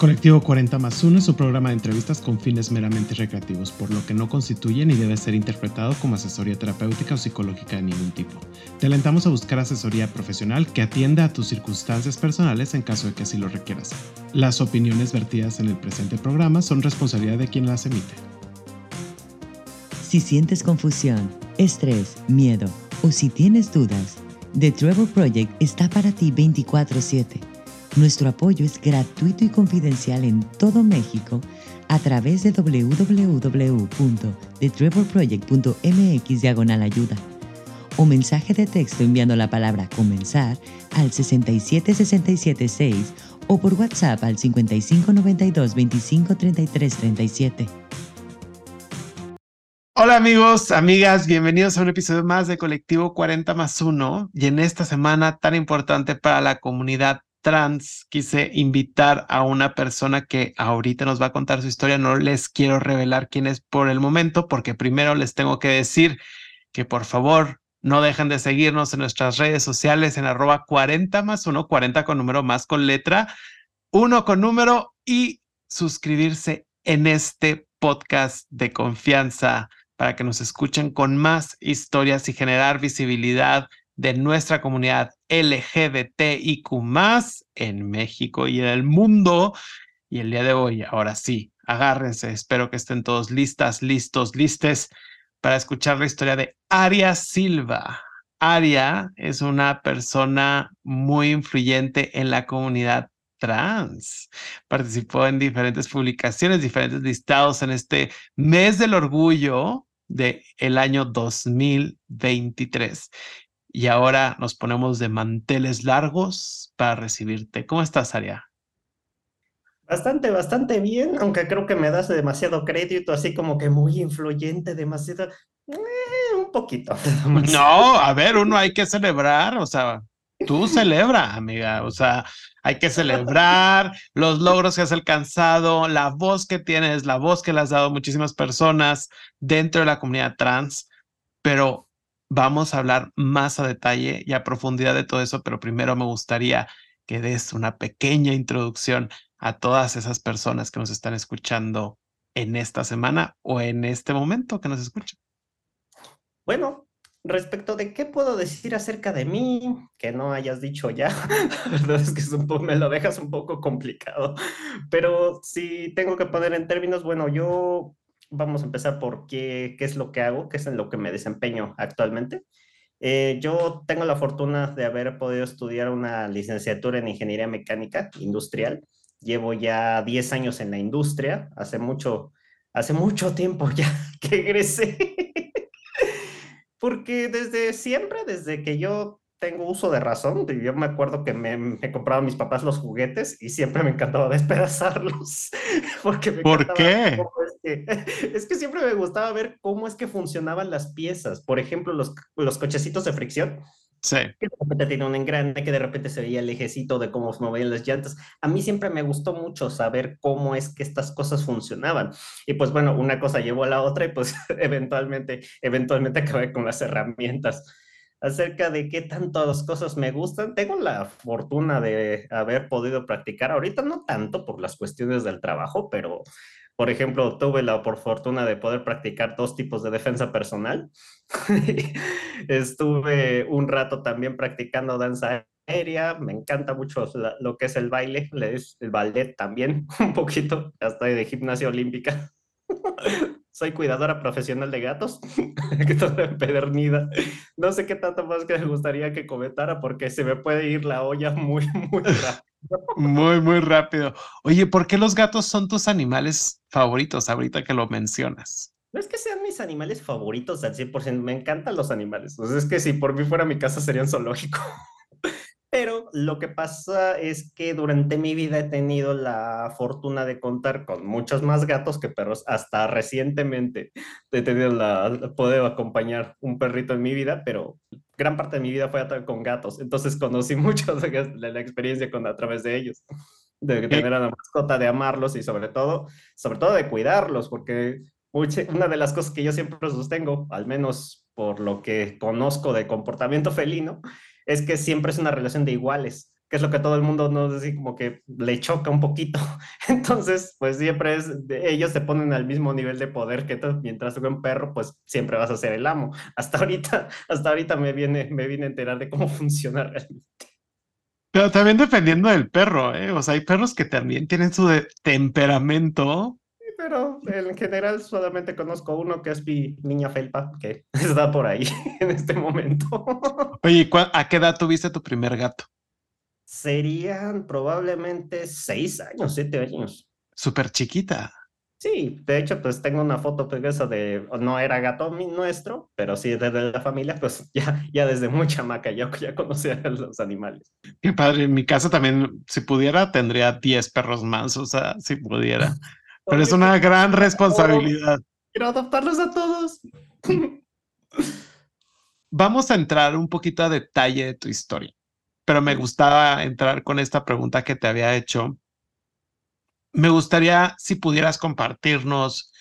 Colectivo 40 más 1 es un programa de entrevistas con fines meramente recreativos, por lo que no constituye ni debe ser interpretado como asesoría terapéutica o psicológica de ningún tipo. Te alentamos a buscar asesoría profesional que atienda a tus circunstancias personales en caso de que así lo requieras. Las opiniones vertidas en el presente programa son responsabilidad de quien las emite. Si sientes confusión, estrés, miedo o si tienes dudas, The Trevor Project está para ti 24/7 nuestro apoyo es gratuito y confidencial en todo México a través de www.thetrevorproject.mx diagonal ayuda o mensaje de texto enviando la palabra comenzar al 67676 o por WhatsApp al 5592 253337. Hola amigos, amigas, bienvenidos a un episodio más de Colectivo 40 más 1 y en esta semana tan importante para la comunidad trans, quise invitar a una persona que ahorita nos va a contar su historia. No les quiero revelar quién es por el momento, porque primero les tengo que decir que por favor no dejen de seguirnos en nuestras redes sociales en arroba 40 más 1, 40 con número más con letra, 1 con número y suscribirse en este podcast de confianza para que nos escuchen con más historias y generar visibilidad de nuestra comunidad LGBTIQ en México y en el mundo. Y el día de hoy, ahora sí, agárrense, espero que estén todos listas, listos, listes para escuchar la historia de Aria Silva. Aria es una persona muy influyente en la comunidad trans. Participó en diferentes publicaciones, diferentes listados en este mes del orgullo del el año 2023 y ahora nos ponemos de manteles largos para recibirte. ¿Cómo estás, Aria? Bastante, bastante bien, aunque creo que me das demasiado crédito, así como que muy influyente, demasiado... Eh, un poquito. No, a ver, uno hay que celebrar, o sea, tú celebra, amiga, o sea, hay que celebrar los logros que has alcanzado, la voz que tienes, la voz que le has dado a muchísimas personas dentro de la comunidad trans, pero Vamos a hablar más a detalle y a profundidad de todo eso, pero primero me gustaría que des una pequeña introducción a todas esas personas que nos están escuchando en esta semana o en este momento que nos escuchan. Bueno, respecto de qué puedo decir acerca de mí, que no hayas dicho ya, la verdad es que es un poco, me lo dejas un poco complicado, pero si tengo que poner en términos, bueno, yo vamos a empezar por qué, qué es lo que hago, qué es en lo que me desempeño actualmente. Eh, yo tengo la fortuna de haber podido estudiar una licenciatura en Ingeniería Mecánica Industrial. Llevo ya 10 años en la industria, hace mucho, hace mucho tiempo ya que egresé. Porque desde siempre, desde que yo tengo uso de razón. Yo me acuerdo que me, me compraban mis papás los juguetes y siempre me encantaba despedazarlos. Porque me ¿Por qué? Es que, es que, siempre me gustaba ver cómo es que funcionaban las piezas. Por ejemplo, los, los cochecitos de fricción. Sí. Que de repente tenía un engrane, que de repente se veía el ejecito de cómo se movían las llantas. A mí siempre me gustó mucho saber cómo es que estas cosas funcionaban. Y pues bueno, una cosa llevó a la otra y pues eventualmente, eventualmente acabé con las herramientas acerca de qué tantas cosas me gustan. Tengo la fortuna de haber podido practicar, ahorita no tanto por las cuestiones del trabajo, pero por ejemplo, tuve la por fortuna de poder practicar dos tipos de defensa personal. Estuve un rato también practicando danza aérea, me encanta mucho lo que es el baile, el ballet también, un poquito, hasta de gimnasia olímpica. soy cuidadora profesional de gatos, que toda empedernida. No sé qué tanto más que me gustaría que comentara porque se me puede ir la olla muy, muy rápido. Muy, muy rápido. Oye, ¿por qué los gatos son tus animales favoritos ahorita que lo mencionas? No es que sean mis animales favoritos al 100%, me encantan los animales. Entonces es que si por mí fuera mi casa sería un zoológico. Pero lo que pasa es que durante mi vida he tenido la fortuna de contar con muchos más gatos que perros. Hasta recientemente he tenido la, poder acompañar un perrito en mi vida, pero gran parte de mi vida fue con gatos. Entonces conocí mucho de la experiencia con, a través de ellos. De tener a la mascota, de amarlos y sobre todo, sobre todo de cuidarlos, porque una de las cosas que yo siempre sostengo, al menos por lo que conozco de comportamiento felino, es que siempre es una relación de iguales. que es lo que todo el mundo nos dice como que le choca un poquito. Entonces, pues siempre es, ellos se ponen al mismo nivel de poder que tú, mientras tú un perro, pues siempre vas a ser el amo. Hasta ahorita, hasta ahorita me viene, me viene a enterar de cómo funciona realmente. Pero también dependiendo del perro, ¿eh? O sea, hay perros que también tienen su temperamento. Pero en general solamente conozco uno que es mi niña felpa, que está por ahí en este momento. Oye, ¿a qué edad tuviste tu primer gato? Serían probablemente seis años, siete años. Súper chiquita. Sí, de hecho, pues tengo una foto pues, esa de, no era gato nuestro, pero sí desde la familia, pues ya, ya desde muy chamaca ya, ya conocía a los animales. Qué padre, en mi casa también, si pudiera, tendría 10 perros más, o sea, si pudiera. Pero es una gran responsabilidad. Quiero adoptarlos a todos. Vamos a entrar un poquito a detalle de tu historia, pero me gustaba entrar con esta pregunta que te había hecho me gustaría si pudieras compartirnos,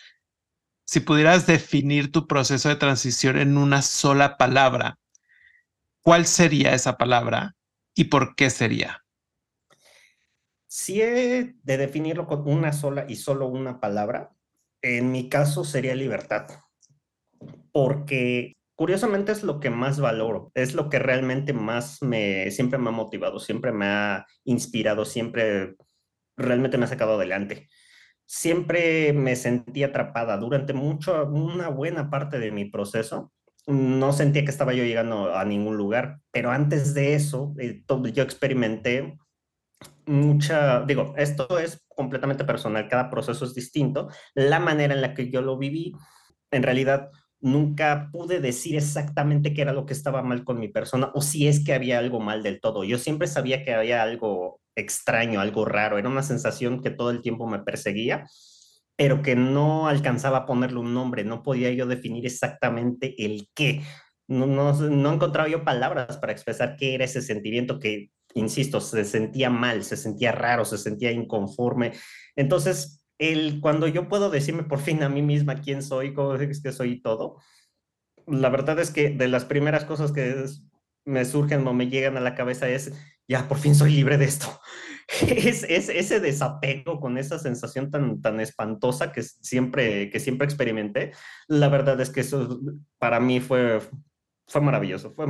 si pudieras definir tu proceso de transición en una sola palabra, ¿cuál sería esa palabra y por qué sería? Si he de definirlo con una sola y solo una palabra, en mi caso sería libertad, porque curiosamente es lo que más valoro, es lo que realmente más me, siempre me ha motivado, siempre me ha inspirado, siempre realmente me ha sacado adelante. Siempre me sentí atrapada durante mucho, una buena parte de mi proceso. No sentía que estaba yo llegando a ningún lugar, pero antes de eso, eh, yo experimenté mucha, digo, esto es completamente personal, cada proceso es distinto. La manera en la que yo lo viví, en realidad nunca pude decir exactamente qué era lo que estaba mal con mi persona o si es que había algo mal del todo. Yo siempre sabía que había algo extraño, algo raro, era una sensación que todo el tiempo me perseguía, pero que no alcanzaba a ponerle un nombre, no podía yo definir exactamente el qué. No, no, no encontraba yo palabras para expresar qué era ese sentimiento que, insisto, se sentía mal, se sentía raro, se sentía inconforme. Entonces, el, cuando yo puedo decirme por fin a mí misma quién soy, cómo es que soy todo, la verdad es que de las primeras cosas que me surgen o me llegan a la cabeza es, ya por fin soy libre de esto. Es, es, ese desapego con esa sensación tan, tan espantosa que siempre, que siempre experimenté, la verdad es que eso para mí fue, fue maravilloso, fue,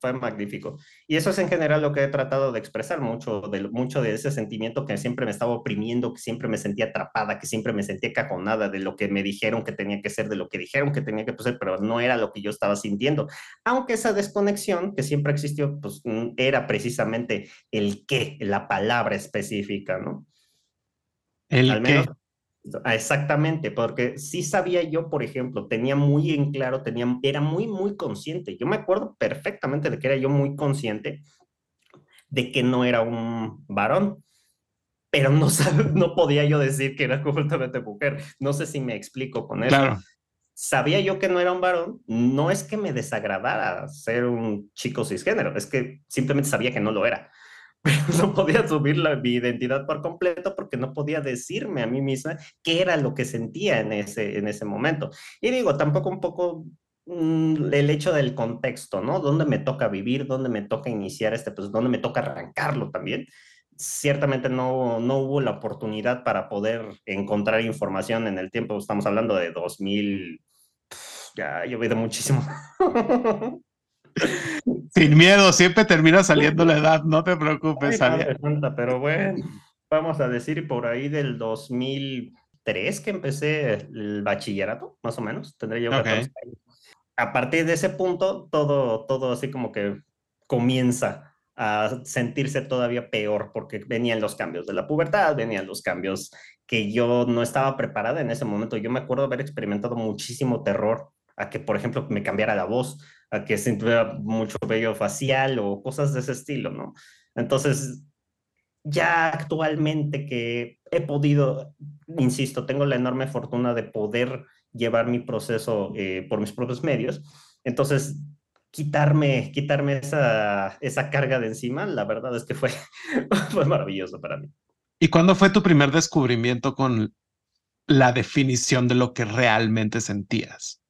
fue magnífico. Y eso es en general lo que he tratado de expresar, mucho de, mucho de ese sentimiento que siempre me estaba oprimiendo, que siempre me sentía atrapada, que siempre me sentía caconada de lo que me dijeron que tenía que ser, de lo que dijeron que tenía que ser, pero no era lo que yo estaba sintiendo. Aunque esa desconexión que siempre existió, pues mm, era precisamente el qué, la palabra específica, ¿no? El Al menos, Ah, exactamente, porque sí sabía yo, por ejemplo, tenía muy en claro, tenía, era muy, muy consciente. Yo me acuerdo perfectamente de que era yo muy consciente de que no era un varón, pero no, no podía yo decir que era completamente mujer. No sé si me explico con eso. Claro. Sabía yo que no era un varón, no es que me desagradara ser un chico cisgénero, es que simplemente sabía que no lo era. no podía asumir la, mi identidad por completo porque no podía decirme a mí misma qué era lo que sentía en ese, en ese momento. Y digo, tampoco un poco mm, el hecho del contexto, ¿no? ¿Dónde me toca vivir? ¿Dónde me toca iniciar este? Pues ¿dónde me toca arrancarlo también? Ciertamente no, no hubo la oportunidad para poder encontrar información en el tiempo. Estamos hablando de 2000, ya he llovido muchísimo. Sin miedo, siempre termina saliendo la edad, no te preocupes. pero bueno, vamos a decir por ahí del 2003 que empecé el bachillerato, más o menos, tendré yo 14 años. A partir de ese punto, todo, todo así como que comienza a sentirse todavía peor porque venían los cambios de la pubertad, venían los cambios que yo no estaba preparada en ese momento. Yo me acuerdo haber experimentado muchísimo terror a que, por ejemplo, me cambiara la voz, a que se mucho vello facial o cosas de ese estilo, ¿no? Entonces, ya actualmente que he podido, insisto, tengo la enorme fortuna de poder llevar mi proceso eh, por mis propios medios, entonces quitarme, quitarme esa, esa carga de encima, la verdad es que fue, fue maravilloso para mí. ¿Y cuándo fue tu primer descubrimiento con la definición de lo que realmente sentías?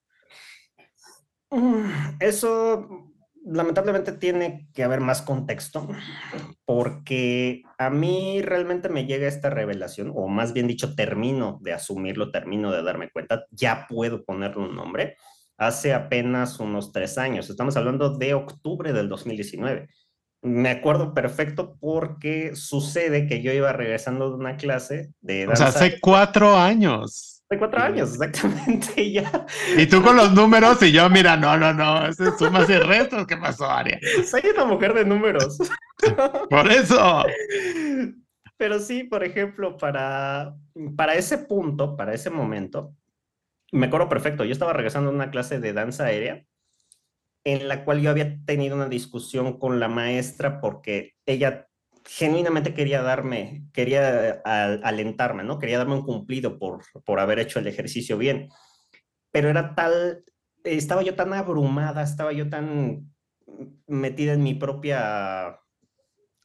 Eso lamentablemente tiene que haber más contexto porque a mí realmente me llega esta revelación, o más bien dicho, termino de asumirlo, termino de darme cuenta, ya puedo ponerle un nombre, hace apenas unos tres años, estamos hablando de octubre del 2019. Me acuerdo perfecto porque sucede que yo iba regresando de una clase de danza. O sea, hace cuatro años. De cuatro años, exactamente, ya. Y tú con los números y yo, mira, no, no, no, es sumas y restos, ¿qué pasó, Aria? Soy una mujer de números. Por eso. Pero sí, por ejemplo, para, para ese punto, para ese momento, me acuerdo perfecto, yo estaba regresando a una clase de danza aérea en la cual yo había tenido una discusión con la maestra porque ella genuinamente quería darme, quería alentarme, ¿no? Quería darme un cumplido por, por haber hecho el ejercicio bien. Pero era tal, estaba yo tan abrumada, estaba yo tan metida en mi propia,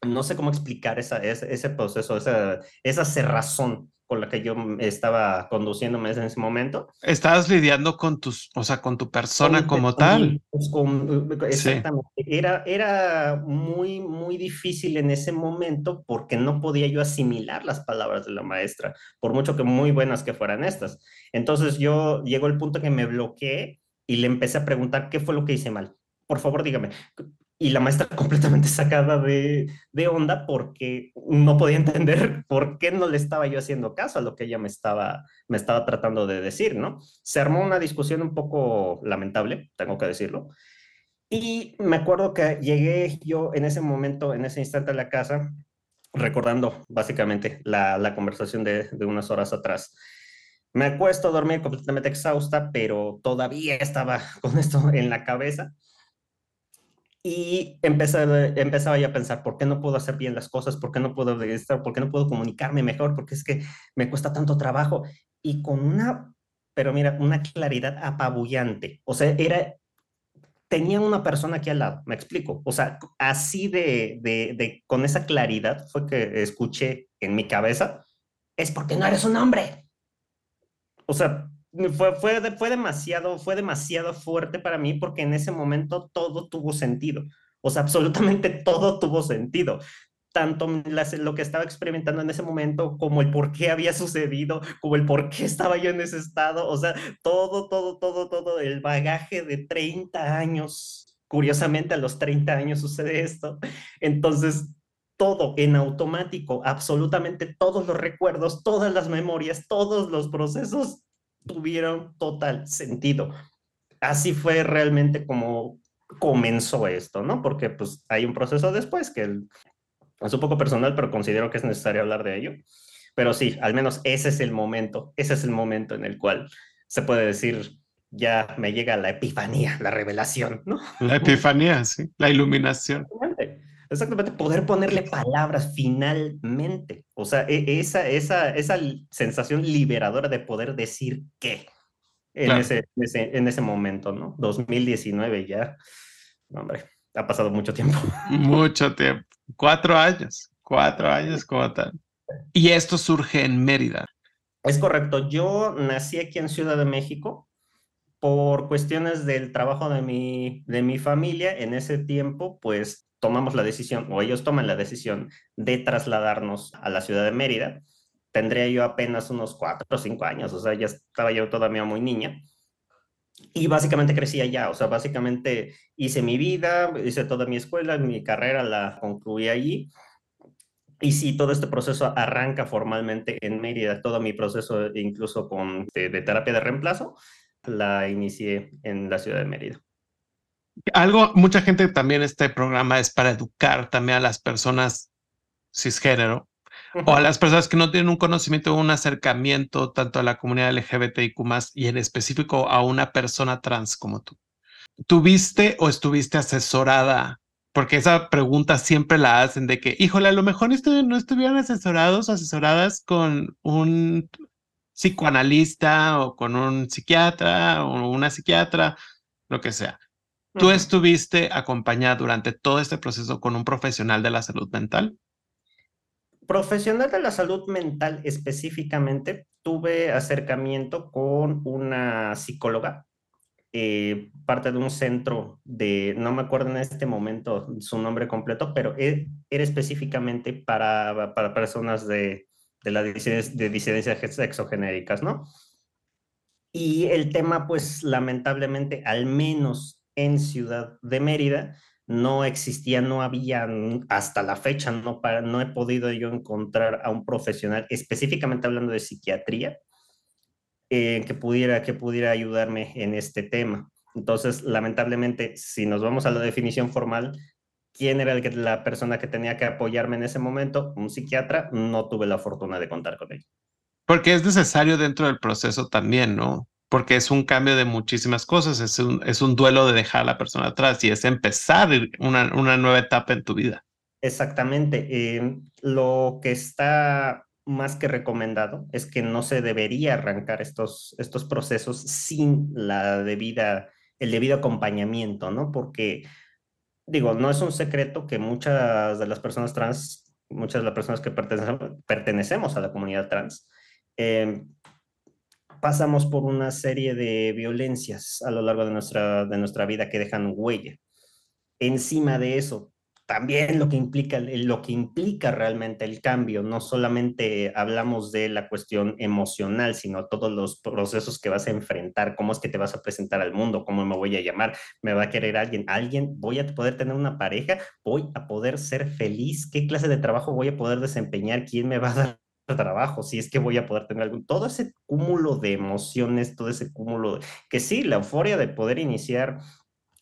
no sé cómo explicar esa, ese, ese proceso, esa, esa cerrazón con la que yo estaba conduciéndome en ese momento. Estabas lidiando con tus, o sea, con tu persona como tal. exactamente. Era, era muy, muy difícil en ese momento porque no podía yo asimilar las palabras de la maestra, por mucho que muy buenas que fueran estas. Entonces yo llegó el punto que me bloqueé y le empecé a preguntar qué fue lo que hice mal. Por favor, dígame, y la maestra completamente sacada de, de, onda porque no podía entender por qué no le estaba yo haciendo caso a lo que ella me estaba, me estaba tratando de decir, ¿no? Se armó una discusión un poco lamentable, tengo que decirlo. Y me acuerdo que llegué yo en ese momento, en ese instante a la casa, recordando básicamente la, la conversación de, de unas horas atrás. Me acuesto a dormir completamente exhausta, pero todavía estaba con esto en la cabeza y empezaba, ya a pensar, ¿por qué no puedo hacer bien las cosas? ¿Por qué no puedo estar? ¿Por qué no puedo comunicarme mejor? Porque es que me cuesta tanto trabajo. Y con una, pero mira, una claridad apabullante. O sea, era, tenía una persona aquí al lado, me explico. O sea, así de, de, de con esa claridad fue que escuché en mi cabeza, es porque no eres un hombre. O sea, fue, fue, fue, demasiado, fue demasiado fuerte para mí porque en ese momento todo tuvo sentido. O sea, absolutamente todo tuvo sentido. Tanto lo que estaba experimentando en ese momento, como el por qué había sucedido, como el por qué estaba yo en ese estado. O sea, todo, todo, todo, todo, el bagaje de 30 años. Curiosamente, a los 30 años sucede esto. Entonces, todo en automático, absolutamente todos los recuerdos, todas las memorias, todos los procesos tuvieron total sentido. Así fue realmente como comenzó esto, ¿no? Porque pues hay un proceso después que es un poco personal, pero considero que es necesario hablar de ello. Pero sí, al menos ese es el momento, ese es el momento en el cual se puede decir, ya me llega la epifanía, la revelación, ¿no? La epifanía, sí, la iluminación. Exactamente, poder ponerle palabras finalmente. O sea, e, esa, esa, esa sensación liberadora de poder decir qué en, ese, en, ese, momento, ¿no? 2019 ya. hombre, ha pasado mucho tiempo. Mucho tiempo. Cuatro años. Cuatro años como tal. Y esto surge en Mérida. Es correcto. Yo nací aquí en Ciudad de México por cuestiones del trabajo de mi, de mi familia. En ese tiempo, pues tomamos la decisión, o ellos toman la decisión de trasladarnos a la ciudad de Mérida, tendría yo apenas unos cuatro o cinco años, o sea, ya estaba yo todavía muy niña. Y básicamente crecí allá, o sea, básicamente hice mi vida, hice toda mi escuela, mi carrera la concluí allí. Y sí, todo este proceso arranca formalmente en Mérida, todo mi proceso, incluso con de terapia de reemplazo, la inicié en la ciudad de Mérida. Algo, mucha gente también este programa es para educar también a las personas cisgénero o a las personas que no tienen un conocimiento o un acercamiento tanto a la comunidad LGBTIQ y en específico a una persona trans como tú. ¿Tuviste o estuviste asesorada? Porque esa pregunta siempre la hacen de que, híjole, a lo mejor no estuvieran asesorados o asesoradas con un psicoanalista o con un psiquiatra o una psiquiatra, lo que sea. ¿Tú estuviste acompañada durante todo este proceso con un profesional de la salud mental? Profesional de la salud mental específicamente, tuve acercamiento con una psicóloga eh, parte de un centro de, no me acuerdo en este momento su nombre completo, pero e, era específicamente para, para personas de, de la disidencia, de disidencias sexogenéricas, ¿no? Y el tema, pues lamentablemente, al menos en Ciudad de Mérida, no existía, no había, hasta la fecha, no he podido yo encontrar a un profesional, específicamente hablando de psiquiatría, eh, que, pudiera, que pudiera ayudarme en este tema. Entonces, lamentablemente, si nos vamos a la definición formal, ¿quién era el que, la persona que tenía que apoyarme en ese momento? Un psiquiatra, no tuve la fortuna de contar con él. Porque es necesario dentro del proceso también, ¿no? Porque es un cambio de muchísimas cosas, es un, es un duelo de dejar a la persona atrás y es empezar una, una nueva etapa en tu vida. Exactamente. Eh, lo que está más que recomendado es que no se debería arrancar estos, estos procesos sin la debida, el debido acompañamiento, ¿no? Porque, digo, no es un secreto que muchas de las personas trans, muchas de las personas que pertenecemos, a la comunidad trans, eh, pasamos por una serie de violencias a lo largo de nuestra, de nuestra vida que dejan huella. Encima de eso, también lo que implica lo que implica realmente el cambio no solamente hablamos de la cuestión emocional sino todos los procesos que vas a enfrentar cómo es que te vas a presentar al mundo cómo me voy a llamar me va a querer alguien alguien voy a poder tener una pareja voy a poder ser feliz qué clase de trabajo voy a poder desempeñar quién me va a dar trabajo, si es que voy a poder tener algún, todo ese cúmulo de emociones, todo ese cúmulo, que sí, la euforia de poder iniciar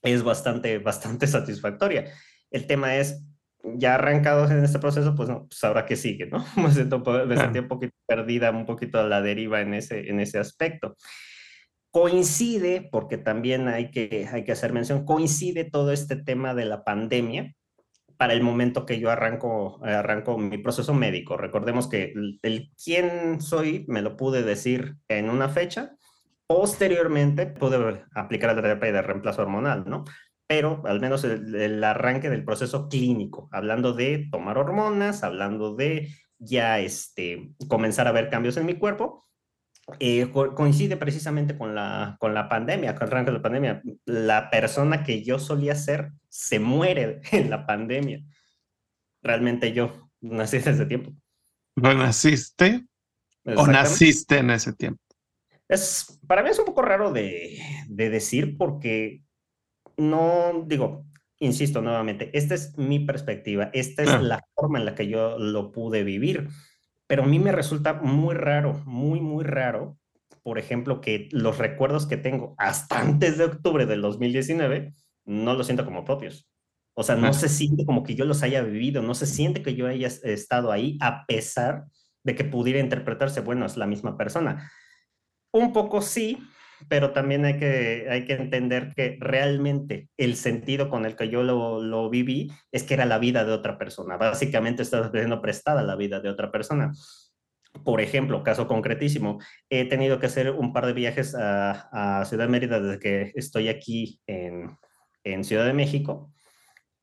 es bastante, bastante satisfactoria. El tema es, ya arrancados en este proceso, pues, no, pues ahora que sigue, ¿no? Me siento, me sentí un poquito perdida, un poquito a la deriva en ese, en ese aspecto. Coincide, porque también hay que, hay que hacer mención, coincide todo este tema de la pandemia para el momento que yo arranco, arranco mi proceso médico. Recordemos que el, el quién soy me lo pude decir en una fecha, posteriormente pude aplicar la terapia de reemplazo hormonal, ¿no? pero al menos el, arranque del proceso clínico, hablando de tomar hormonas, hablando de ya este, comenzar a ver cambios en mi cuerpo, eh, coincide precisamente con la, con la pandemia, con el arranque de la pandemia. La persona que yo solía ser se muere en la pandemia. Realmente yo nací en ese tiempo. ¿No naciste o naciste en ese tiempo? Es, para mí es un poco raro de, de decir porque no, digo, insisto nuevamente, esta es mi perspectiva, esta es la forma en la que yo lo pude vivir, pero a mí me resulta muy raro, muy, muy raro, por ejemplo, que los recuerdos que tengo hasta antes de octubre del 2019 no los siento como propios. O sea, no se siente como que yo los haya vivido, no se siente que yo haya estado ahí a pesar de que pudiera interpretarse, bueno, es la misma persona. Un poco sí, pero también hay que, hay que entender que realmente el sentido con el que yo lo, lo viví es que era la vida de otra persona. Básicamente estás viendo prestada la vida de otra persona. Por ejemplo, caso concretísimo, he tenido que hacer un par de viajes a, a Ciudad Mérida desde que estoy aquí en, en, Ciudad de México,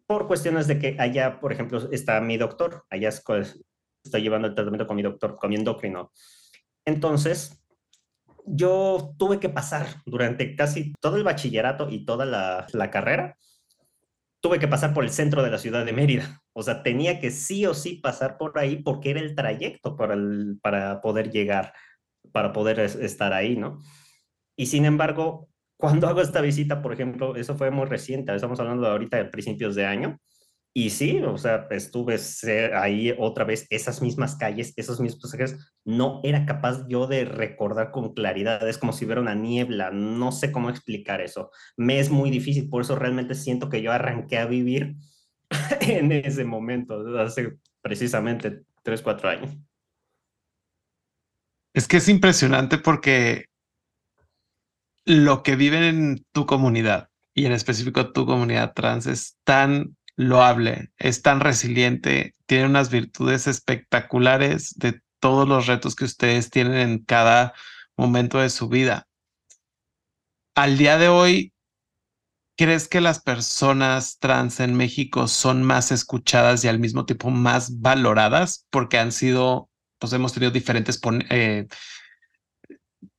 por cuestiones de que allá, por ejemplo, está mi doctor, allá estoy llevando el tratamiento con mi doctor, con mi endocrino. Entonces, yo tuve que pasar durante casi todo el bachillerato y toda la, carrera, tuve que pasar por el centro de la ciudad de Mérida. O sea, tenía que sí o sí pasar por ahí porque era el trayecto para, para poder llegar, para poder estar ahí, ¿no? Y sin embargo, cuando hago esta visita, por ejemplo, eso fue muy reciente, estamos hablando de ahorita de principios de año, y sí, o sea, estuve ahí otra vez, esas mismas calles, esos mismos pasajes, no era capaz yo de recordar con claridad, es como si hubiera una niebla, no sé cómo explicar eso, me es muy difícil, por eso realmente siento que yo arranqué a vivir en ese momento, hace precisamente tres, cuatro años. Es que es impresionante porque lo que viven en tu comunidad y en específico tu comunidad trans es tan loable, es tan resiliente, tiene unas virtudes espectaculares de todos los retos que ustedes tienen en cada momento de su vida. Al día de hoy, ¿crees que las personas trans en México son más escuchadas y al mismo tiempo más valoradas? Porque han sido, pues hemos tenido diferentes, eh,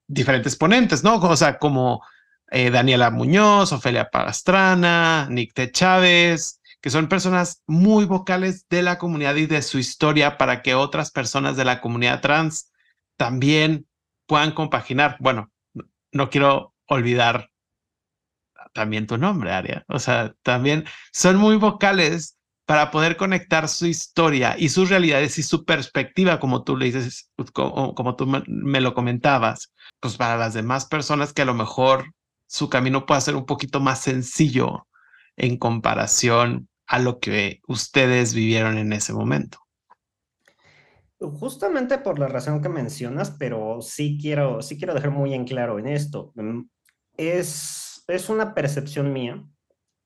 diferentes ponentes, ¿no? O sea, como eh, Daniela Muñoz, Ofelia Pastrana, Nick T. Chávez, que son personas muy vocales de la comunidad y de su historia para que otras personas de la comunidad trans también puedan compaginar. Bueno, no quiero olvidar también tu nombre, Aria. O sea, también son muy vocales para poder conectar su historia y sus realidades y su perspectiva, como tú le dices, como, como tú me lo comentabas, pues para las demás personas que a lo mejor su camino pueda ser un poquito más sencillo en comparación a lo que ustedes vivieron en ese momento. Justamente por la razón que mencionas, pero sí quiero, sí quiero dejar muy en claro en esto. Mm, es, es una percepción mía,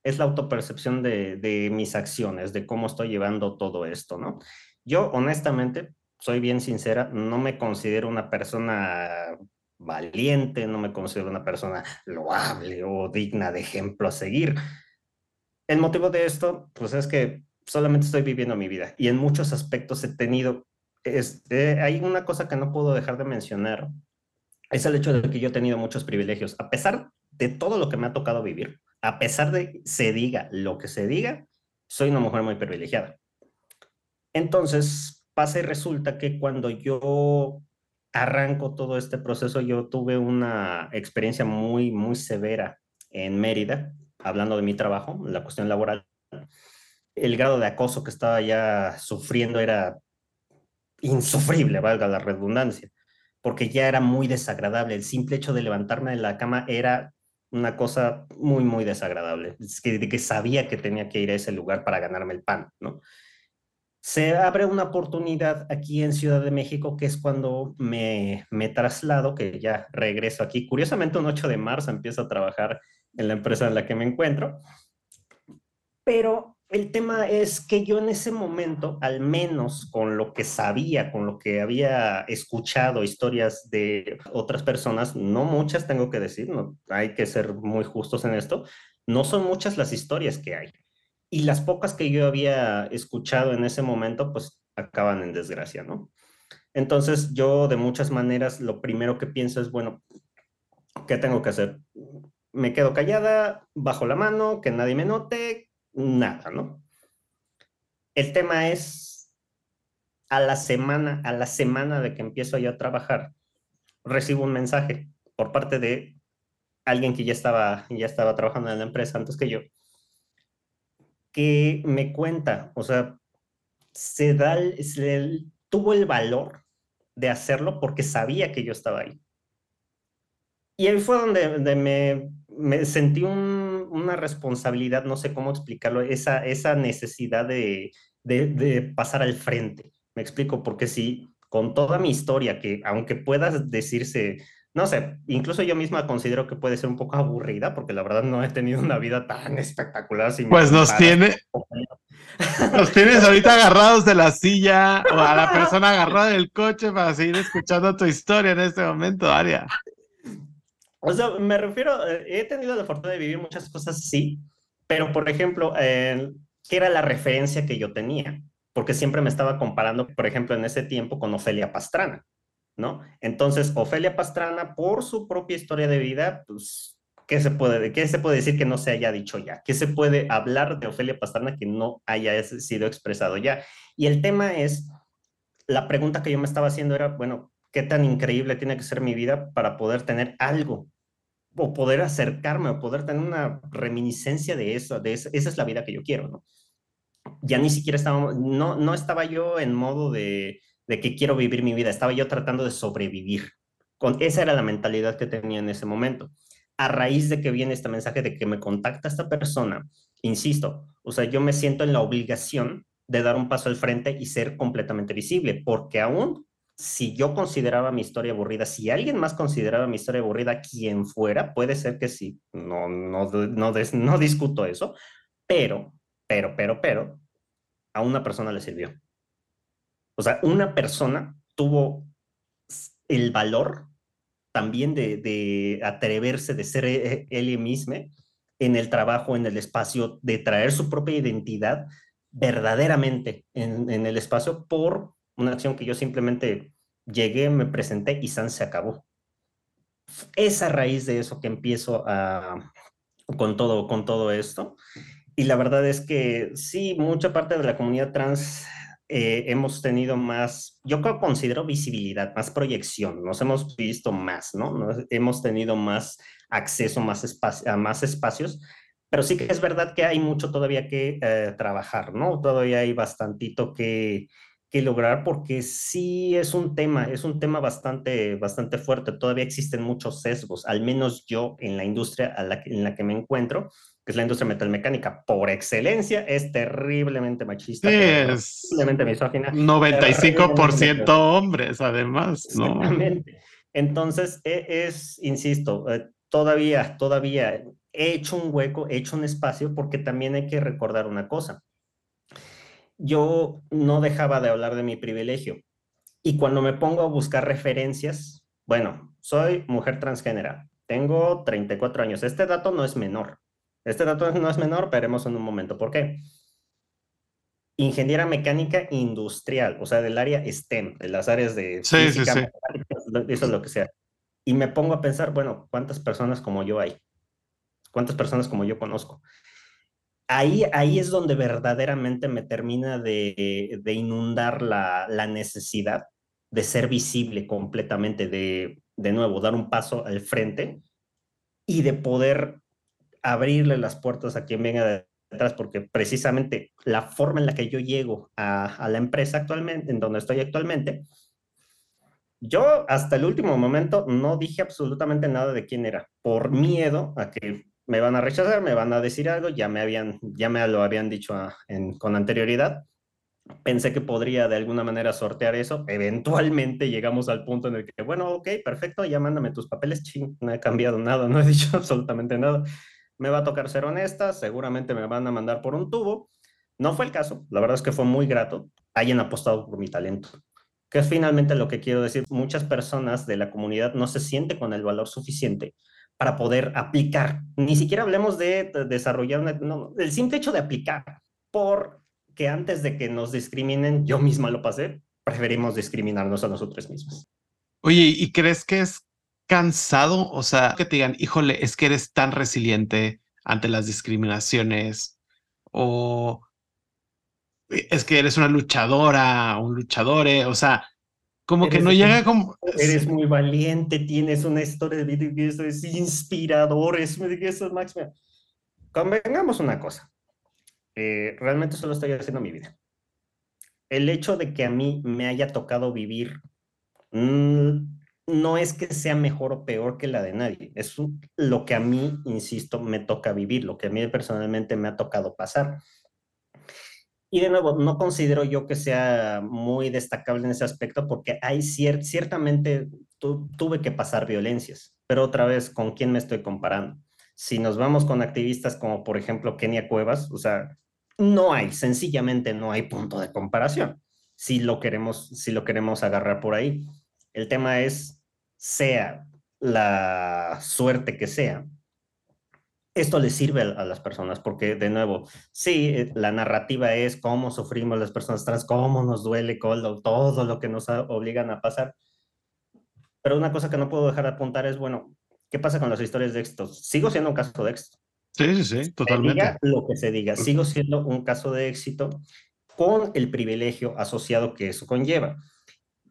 es la autopercepción de, de mis acciones, de cómo estoy llevando todo esto, ¿no? Yo, honestamente, soy bien sincera, no me considero una persona valiente, no me considero una persona loable o digna de ejemplo a seguir. El motivo de esto, pues es que solamente estoy viviendo mi vida y en muchos aspectos he tenido, este, hay una cosa que no puedo dejar de mencionar, es el hecho de que yo he tenido muchos privilegios. A pesar de todo lo que me ha tocado vivir, a pesar de se diga lo que se diga, soy una mujer muy privilegiada. Entonces, pasa y resulta que cuando yo arranco todo este proceso, yo tuve una experiencia muy, muy severa en Mérida, hablando de mi trabajo, la cuestión laboral. El grado de acoso que estaba ya sufriendo era insufrible, valga la redundancia, porque ya era muy desagradable. El simple hecho de levantarme de la cama era una cosa muy, muy desagradable. Es que, que sabía que tenía que ir a ese lugar para ganarme el pan, ¿no? se abre una oportunidad aquí en Ciudad de México, que es cuando me, me traslado, que ya regreso aquí. Curiosamente, un 8 de marzo empiezo a trabajar en la empresa en la que me encuentro. Pero el tema es que yo en ese momento, al menos con lo que sabía, con lo que había escuchado historias de otras personas, no muchas tengo que decir, no, hay que ser muy justos en esto, no son muchas las historias que hay y las pocas que yo había escuchado en ese momento, pues acaban en desgracia, ¿no? Entonces yo de muchas maneras lo primero que pienso es, bueno, ¿qué tengo que hacer? Me quedo callada, bajo la mano, que nadie me note, nada, ¿no? El tema es, a la semana, a la semana de que empiezo yo a trabajar, recibo un mensaje por parte de alguien que ya estaba, ya estaba trabajando en la empresa antes que yo, que me cuenta, o sea, se da, se, tuvo el valor de hacerlo porque sabía que yo estaba ahí. Y ahí fue donde, me, me, sentí una responsabilidad, no sé cómo explicarlo, esa, esa necesidad de, de, de pasar al frente. Me explico, porque si con toda mi historia, que aunque puedas decirse, no sé, incluso yo misma considero que puede ser un poco aburrida, porque la verdad no he tenido una vida tan espectacular. pues nos tiene, nos tienes ahorita agarrados de la silla o a la persona agarrada del coche para seguir escuchando tu historia en este momento, Aria. O sea, me refiero, eh, he tenido la fortuna de vivir muchas cosas, sí, pero por ejemplo, eh, ¿qué era la referencia que yo tenía? Porque siempre me estaba comparando, por ejemplo, en ese tiempo con Ofelia Pastrana. ¿no? Entonces, Ofelia Pastrana, por su propia historia de vida, pues, ¿qué se puede, qué se puede decir que no se haya dicho ya? ¿Qué se puede hablar de Ofelia Pastrana que no haya sido expresado ya? Y el tema es, la pregunta que yo me estaba haciendo era, bueno, ¿qué tan increíble tiene que ser mi vida para poder tener algo? O poder acercarme, o poder tener una reminiscencia de eso, de esa es la vida que yo quiero, ¿no? Ya ni siquiera estaba, no, no estaba yo en modo de, de que quiero vivir mi vida, estaba yo tratando de sobrevivir. Con, esa era la mentalidad que tenía en ese momento. A raíz de que viene este mensaje de que me contacta esta persona, insisto, o sea, yo me siento en la obligación de dar un paso al frente y ser completamente visible, porque aún si yo consideraba mi historia aburrida, si alguien más consideraba mi historia aburrida, quien fuera, puede ser que sí, no, no, no, no discuto eso, pero, pero, pero, pero, a una persona le sirvió. O sea, una persona tuvo el valor también de, atreverse, de ser e, él mismo en el trabajo, en el espacio, de traer su propia identidad verdaderamente en, el espacio por una acción que yo simplemente llegué, me presenté y San se acabó. es a raíz de eso que empiezo a, con, todo, con todo esto. Y la verdad es que sí, mucha parte de la comunidad trans eh, hemos tenido más, yo considero visibilidad, más proyección, nos hemos visto más, ¿no? hemos tenido más acceso más a más espacios, pero sí que es verdad que hay mucho todavía que eh, trabajar, ¿no? Todavía hay bastantito que, que lograr porque sí es un tema, es un tema bastante, bastante fuerte. Todavía existen muchos sesgos, al menos yo en la industria en la que me encuentro, que es la industria metalmecánica, por excelencia, es terriblemente machista. Sí, es terriblemente misógina. 95% hombres, además, ¿no? Exactamente. Entonces, e, es, insisto, eh, todavía, todavía he hecho un hueco, he hecho un espacio, porque también hay que recordar una cosa yo no dejaba de hablar de mi privilegio. Y cuando me pongo a buscar referencias, bueno, soy mujer transgénera, tengo 34 años. Este dato no es menor. Este dato no es menor, veremos en un momento por qué. Ingeniera mecánica industrial, o sea, del área STEM, de las áreas de física, eso es lo que sea. Y me pongo a pensar, bueno, ¿cuántas personas como yo hay? ¿Cuántas personas como yo conozco? Ahí, ahí es donde verdaderamente me termina de, inundar la, necesidad de ser visible completamente, de, de nuevo, dar un paso al frente y de poder abrirle las puertas a quien venga detrás, porque precisamente la forma en la que yo llego a, a, la empresa actualmente, en donde estoy actualmente, yo hasta el último momento no dije absolutamente nada de quién era, por miedo a que me van a rechazar, me van a decir algo, ya me, habían, ya me lo habían dicho con anterioridad. Pensé que podría de alguna manera sortear eso. Eventualmente llegamos al punto en el que, bueno, ok, perfecto, ya mándame tus papeles. Ching, no he cambiado nada, no he dicho absolutamente nada. Me va a tocar ser honesta, seguramente me van a mandar por un tubo. No fue el caso, la verdad es que fue muy grato. Hayan apostado por mi talento que es finalmente lo que quiero decir. Muchas personas de la comunidad no se sienten con el valor suficiente para poder aplicar. Ni siquiera hablemos de desarrollar, el simple hecho de aplicar, porque antes de que nos discriminen, yo misma lo pasé, preferimos discriminarnos a nosotros mismos. Oye, ¿y crees que es cansado? O sea, que te digan, híjole, es que eres tan resiliente ante las discriminaciones o es que eres una luchadora, un luchador, o sea, como que no llega como... Eres muy valiente, tienes una historia de vida que eso es inspirador, es, eso es máxima. Convengamos una cosa, eh, realmente solo estoy haciendo mi vida. El hecho de que a mí me haya tocado vivir mm, no es que sea mejor o peor que la de nadie, es lo que a mí, insisto, me toca vivir, lo que a mí personalmente me ha tocado pasar. Y de nuevo, no considero yo que sea muy destacable en ese aspecto porque hay ciertamente tuve que pasar violencias, pero otra vez, ¿con quién me estoy comparando? Si nos vamos con activistas como por ejemplo Kenia Cuevas, o sea, no hay, sencillamente no hay punto de comparación. Si lo queremos, si lo queremos agarrar por ahí. El tema es, sea la suerte que sea, esto le sirve a, las personas porque, de nuevo, sí, eh, la narrativa es cómo sufrimos las personas trans, cómo nos duele todo lo que nos obligan a pasar. Pero una cosa que no puedo dejar de apuntar es, bueno, ¿qué pasa con las historias de éxito? Sigo siendo un caso de éxito. Sí, sí, sí, totalmente. diga lo que se diga, sigo siendo un caso de éxito con el privilegio asociado que eso conlleva.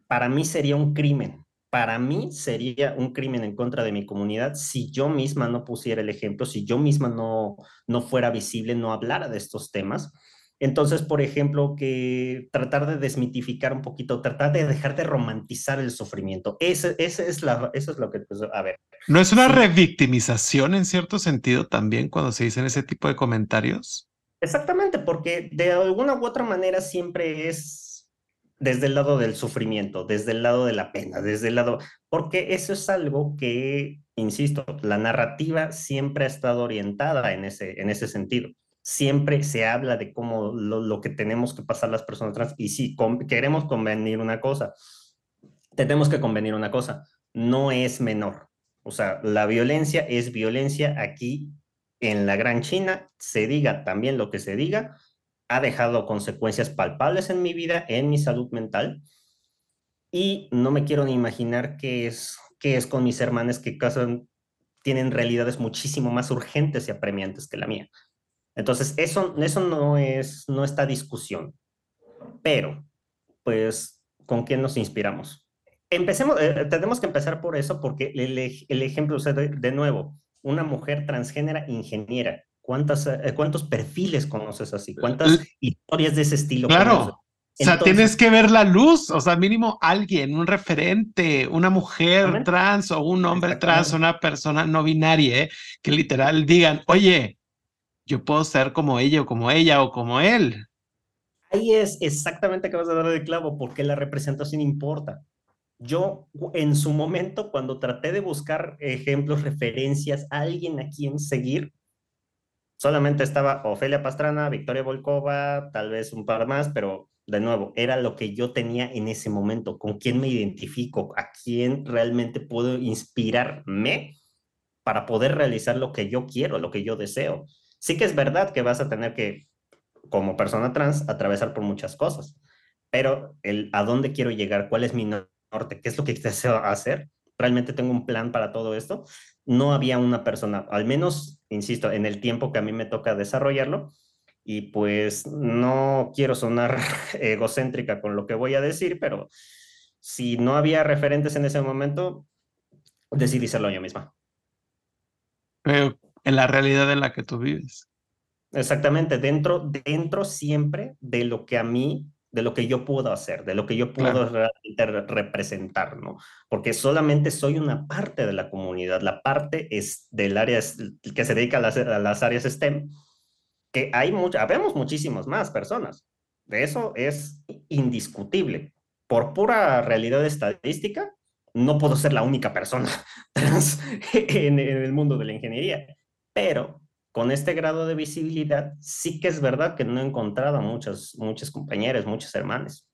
Para mí sería un crimen para mí sería un crimen en contra de mi comunidad si yo misma no pusiera el ejemplo, si yo misma no, no fuera visible, no hablara de estos temas. Entonces, por ejemplo, que tratar de desmitificar un poquito, tratar de dejar de romantizar el sufrimiento. Ese, ese es la, eso es lo que, pues, a ver. ¿No es una revictimización en cierto sentido también cuando se dicen ese tipo de comentarios? Exactamente, porque de alguna u otra manera siempre es desde el lado del sufrimiento, desde el lado de la pena, desde el lado, porque eso es algo que, insisto, la narrativa siempre ha estado orientada en ese, en ese sentido. Siempre se habla de cómo lo, que tenemos que pasar las personas trans y si queremos convenir una cosa, tenemos que convenir una cosa, no es menor. O sea, la violencia es violencia aquí en la Gran China, se diga también lo que se diga, ha dejado consecuencias palpables en mi vida, en mi salud mental. Y no me quiero ni imaginar qué es qué es con mis hermanas que casan, tienen realidades muchísimo más urgentes y apremiantes que la mía. Entonces, eso, eso no, es, no está discusión. Pero, pues, ¿con quién nos inspiramos? Empecemos, eh, tenemos que empezar por eso, porque el, ejemplo, o sea, de, nuevo, una mujer transgénera ingeniera, ¿cuántas, eh, ¿cuántos perfiles conoces así? ¿Cuántas historias de ese estilo? Claro. o sea, tienes que ver la luz, o sea, mínimo alguien, un referente, una mujer trans o un hombre trans, una persona no binaria, ¿eh? que literal digan, oye, yo puedo ser como ella o como ella o como él. Ahí es exactamente que vas a dar el clavo, porque la representación importa. Yo en su momento, cuando traté de buscar ejemplos, referencias, alguien a quien seguir, solamente estaba Ofelia Pastrana, Victoria Volkova, tal vez un par más, pero de nuevo, era lo que yo tenía en ese momento, con quién me identifico, a quién realmente puedo inspirarme para poder realizar lo que yo quiero, lo que yo deseo. Sí que es verdad que vas a tener que, como persona trans, atravesar por muchas cosas, pero el a dónde quiero llegar, cuál es mi norte, qué es lo que deseo hacer, realmente tengo un plan para todo esto. No había una persona, al menos, insisto, en el tiempo que a mí me toca desarrollarlo, y pues no quiero sonar egocéntrica con lo que voy a decir, pero si no había referentes en ese momento, decidí serlo yo misma. Pero en la realidad en la que tú vives. Exactamente, dentro, dentro siempre de lo que a mí, de lo que yo puedo hacer, de lo que yo puedo representar, ¿no? Porque solamente soy una parte de la comunidad, la parte es del área que se dedica a las, a las áreas STEM, que hay muchas, habemos muchísimas más personas. De eso es indiscutible. Por pura realidad estadística, no puedo ser la única persona trans en, en el mundo de la ingeniería pero con este grado de visibilidad sí que es verdad que no he encontrado a muchos, muchos compañeros, muchos hermanos.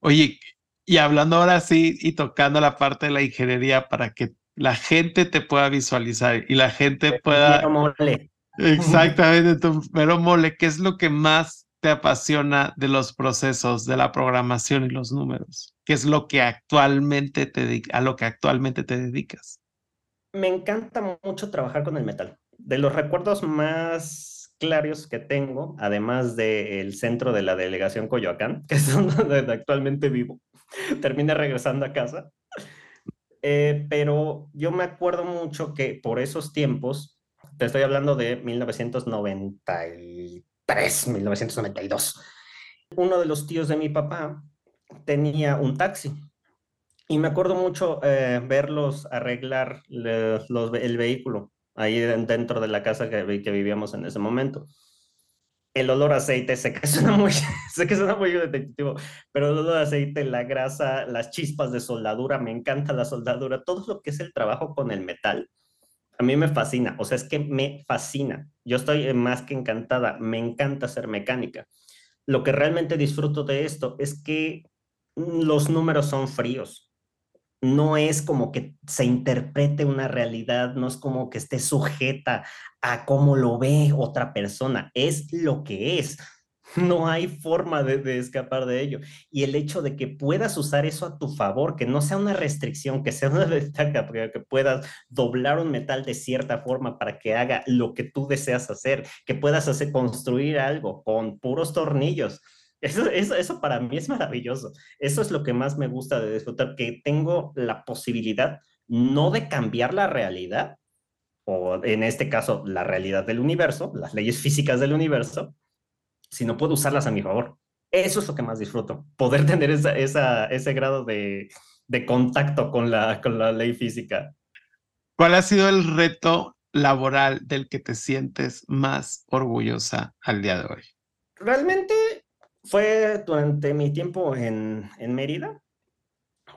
Oye, y hablando ahora sí y tocando la parte de la ingeniería para que la gente te pueda visualizar y la gente pueda... Mole. Exactamente, pero mole, ¿qué es lo que más te apasiona de los procesos de la programación y los números? ¿Qué es lo que actualmente te a lo que actualmente te dedicas? Me encanta mucho trabajar con el metal de los recuerdos más claros que tengo, además del centro de la delegación Coyoacán, que es donde actualmente vivo, terminé regresando a casa. Eh, pero yo me acuerdo mucho que por esos tiempos, te estoy hablando de 1993, 1992, uno de los tíos de mi papá tenía un taxi. Y me acuerdo mucho eh, verlos arreglar el vehículo ahí dentro de la casa que, que vivíamos en ese momento. El olor a aceite, sé que suena muy, sé que suena muy detectivo, pero el olor a aceite, la grasa, las chispas de soldadura, me encanta la soldadura, todo lo que es el trabajo con el metal, a mí me fascina, o sea, es que me fascina. Yo estoy más que encantada, me encanta ser mecánica. Lo que realmente disfruto de esto es que los números son fríos no es como que se interprete una realidad, no es como que esté sujeta a cómo lo ve otra persona, es lo que es. No hay forma de, escapar de ello. Y el hecho de que puedas usar eso a tu favor, que no sea una restricción, que sea una ventaja, que puedas doblar un metal de cierta forma para que haga lo que tú deseas hacer, que puedas hacer construir algo con puros tornillos eso, eso, para mí es maravilloso. Eso es lo que más me gusta de disfrutar, que tengo la posibilidad no de cambiar la realidad, o en este caso la realidad del universo, las leyes físicas del universo, sino puedo usarlas a mi favor. Eso es lo que más disfruto, poder tener esa, ese grado de, de contacto con la, con la ley física. ¿Cuál ha sido el reto laboral del que te sientes más orgullosa al día de hoy? Realmente fue durante mi tiempo en, en Mérida.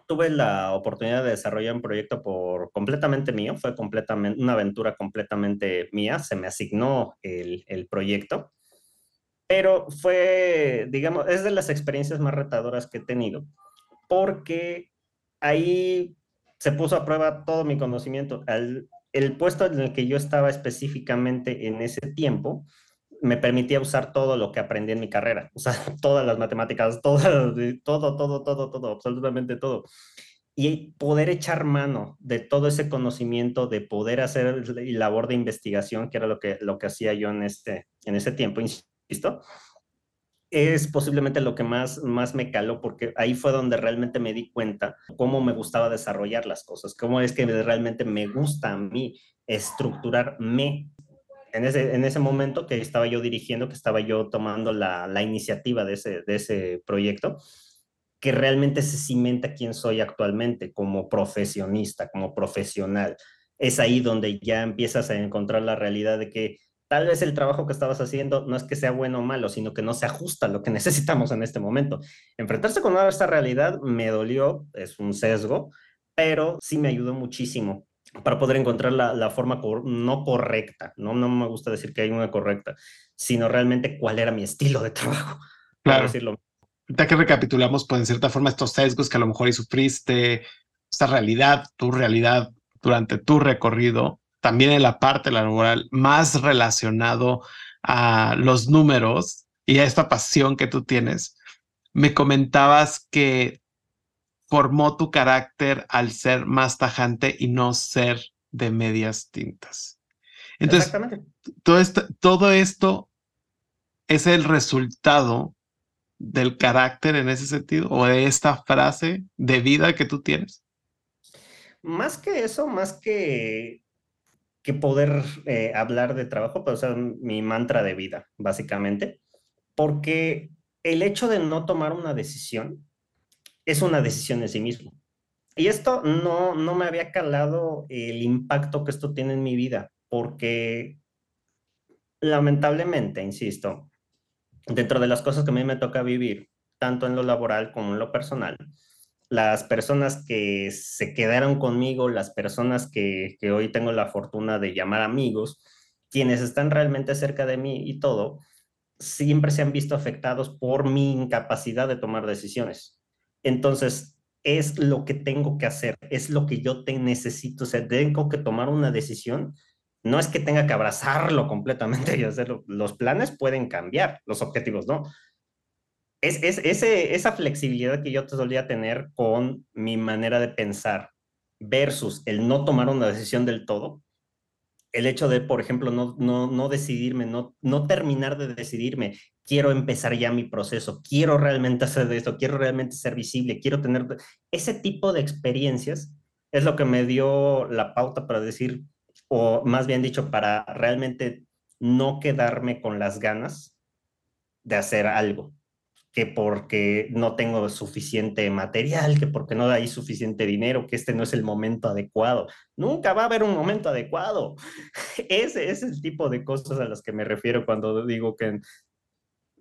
Tuve la oportunidad de desarrollar un proyecto por completamente mío, fue completamente una aventura completamente mía, se me asignó el, el proyecto, pero fue, digamos, es de las experiencias más retadoras que he tenido, porque ahí se puso a prueba todo mi conocimiento. El, el puesto en el que yo estaba específicamente en ese tiempo me permitía usar todo lo que aprendí en mi carrera, sea, todas las matemáticas, todo, todo, todo, todo, todo, absolutamente todo. y poder echar mano de todo ese conocimiento, de poder hacer labor de investigación, que era lo que, lo que hacía yo en, este, en ese tiempo, insisto, es posiblemente lo que más, más me caló, porque ahí fue donde realmente me di cuenta cómo me gustaba desarrollar las cosas, cómo es que realmente me gusta a mí estructurarme. En ese, en ese momento que estaba yo dirigiendo, que estaba yo tomando la, la iniciativa de ese, de ese proyecto, que realmente se cimenta quién soy actualmente como profesionista, como profesional. Es ahí donde ya empiezas a encontrar la realidad de que tal vez el trabajo que estabas haciendo no es que sea bueno o malo, sino que no se ajusta a lo que necesitamos en este momento. Enfrentarse con esta realidad me dolió, es un sesgo, pero sí me ayudó muchísimo para poder encontrar la, forma no correcta, ¿no? no me gusta decir que hay una correcta, sino realmente cuál era mi estilo de trabajo. Claro. Decirlo ya que recapitulamos, pues en cierta forma, estos sesgos que a lo mejor y sufriste, esta realidad, tu realidad durante tu recorrido, también en la parte laboral, más relacionado a los números y a esta pasión que tú tienes, me comentabas que formó tu carácter al ser más tajante y no ser de medias tintas. Entonces, todo esto, todo esto es el resultado del carácter en ese sentido o de esta frase de vida que tú tienes? Más que eso, más que, que poder eh, hablar de trabajo, pues ser mi mantra de vida, básicamente, porque el hecho de no tomar una decisión es una decisión en sí mismo. Y esto no, no me había calado el impacto que esto tiene en mi vida, porque lamentablemente, insisto, dentro de las cosas que a mí me toca vivir, tanto en lo laboral como en lo personal, las personas que se quedaron conmigo, las personas que, que hoy tengo la fortuna de llamar amigos, quienes están realmente cerca de mí y todo, siempre se han visto afectados por mi incapacidad de tomar decisiones. Entonces, es lo que tengo que hacer, es lo que yo necesito, o sea, tengo que tomar una decisión no es que tenga que abrazarlo completamente y hacerlo. Los planes pueden cambiar, los objetivos no. Es, esa flexibilidad que yo te solía tener con mi manera de pensar versus el no tomar una decisión del todo, el hecho de, por ejemplo, no, no, no decidirme, no, no terminar de decidirme, quiero empezar ya mi proceso, quiero realmente hacer esto, quiero realmente ser visible, quiero tener ese tipo de experiencias, es lo que me dio la pauta para decir, o más bien dicho, para realmente no quedarme con las ganas de hacer algo, que porque no tengo suficiente material, que porque no hay suficiente dinero, que este no es el momento adecuado. Nunca va a haber un momento adecuado. Ese es el tipo de cosas a las que me refiero cuando digo que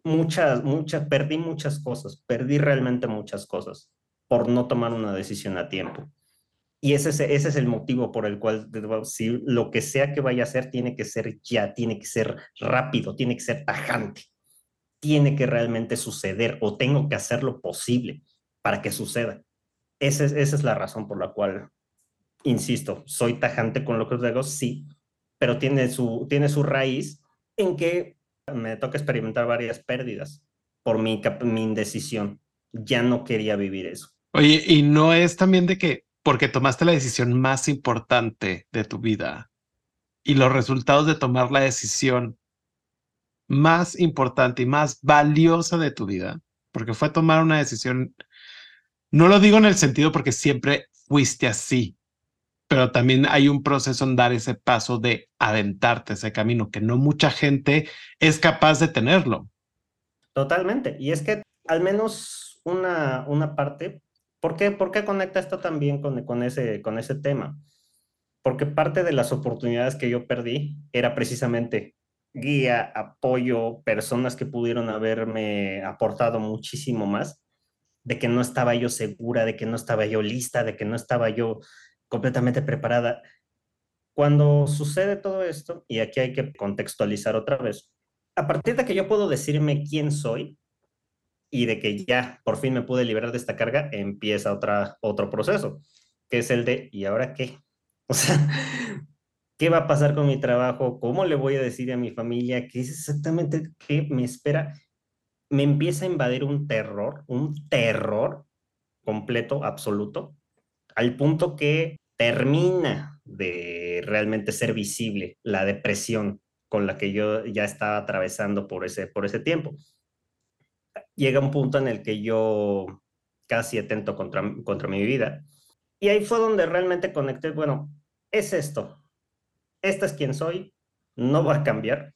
muchas, muchas, perdí muchas cosas, perdí realmente muchas cosas por no tomar una decisión a tiempo. Y ese es, ese es el motivo por el cual, si lo que sea que vaya a hacer, tiene que ser ya, tiene que ser rápido, tiene que ser tajante, tiene que realmente suceder o tengo que hacer lo posible para que suceda. Esa es, esa es la razón por la cual, insisto, soy tajante con lo que digo, sí, pero tiene su, tiene su raíz en que me toca experimentar varias pérdidas por mi, indecisión. Ya no quería vivir eso. Oye, y no es también de que porque tomaste la decisión más importante de tu vida y los resultados de tomar la decisión más importante y más valiosa de tu vida, porque fue tomar una decisión, no lo digo en el sentido porque siempre fuiste así, pero también hay un proceso en dar ese paso de aventarte ese camino, que no mucha gente es capaz de tenerlo. Totalmente. Y es que al menos una, una parte ¿Por qué, ¿Por qué conecta esto también con, con, ese, con ese tema? Porque parte de las oportunidades que yo perdí era precisamente guía, apoyo, personas que pudieron haberme aportado muchísimo más, de que no estaba yo segura, de que no estaba yo lista, de que no estaba yo completamente preparada. Cuando sucede todo esto, y aquí hay que contextualizar otra vez, a partir de que yo puedo decirme quién soy, y de que ya por fin me pude liberar de esta carga, empieza otra, otro proceso, que es el de, ¿y ahora qué? O sea, ¿qué va a pasar con mi trabajo? ¿Cómo le voy a decir a mi familia? ¿Qué es exactamente qué me espera? Me empieza a invadir un terror, un terror completo, absoluto, al punto que termina de realmente ser visible la depresión con la que yo ya estaba atravesando por ese, por ese tiempo. Llega un punto en el que yo casi atento contra, contra mi vida. Y ahí fue donde realmente conecté, bueno, es esto, esta es quien soy, no va a cambiar,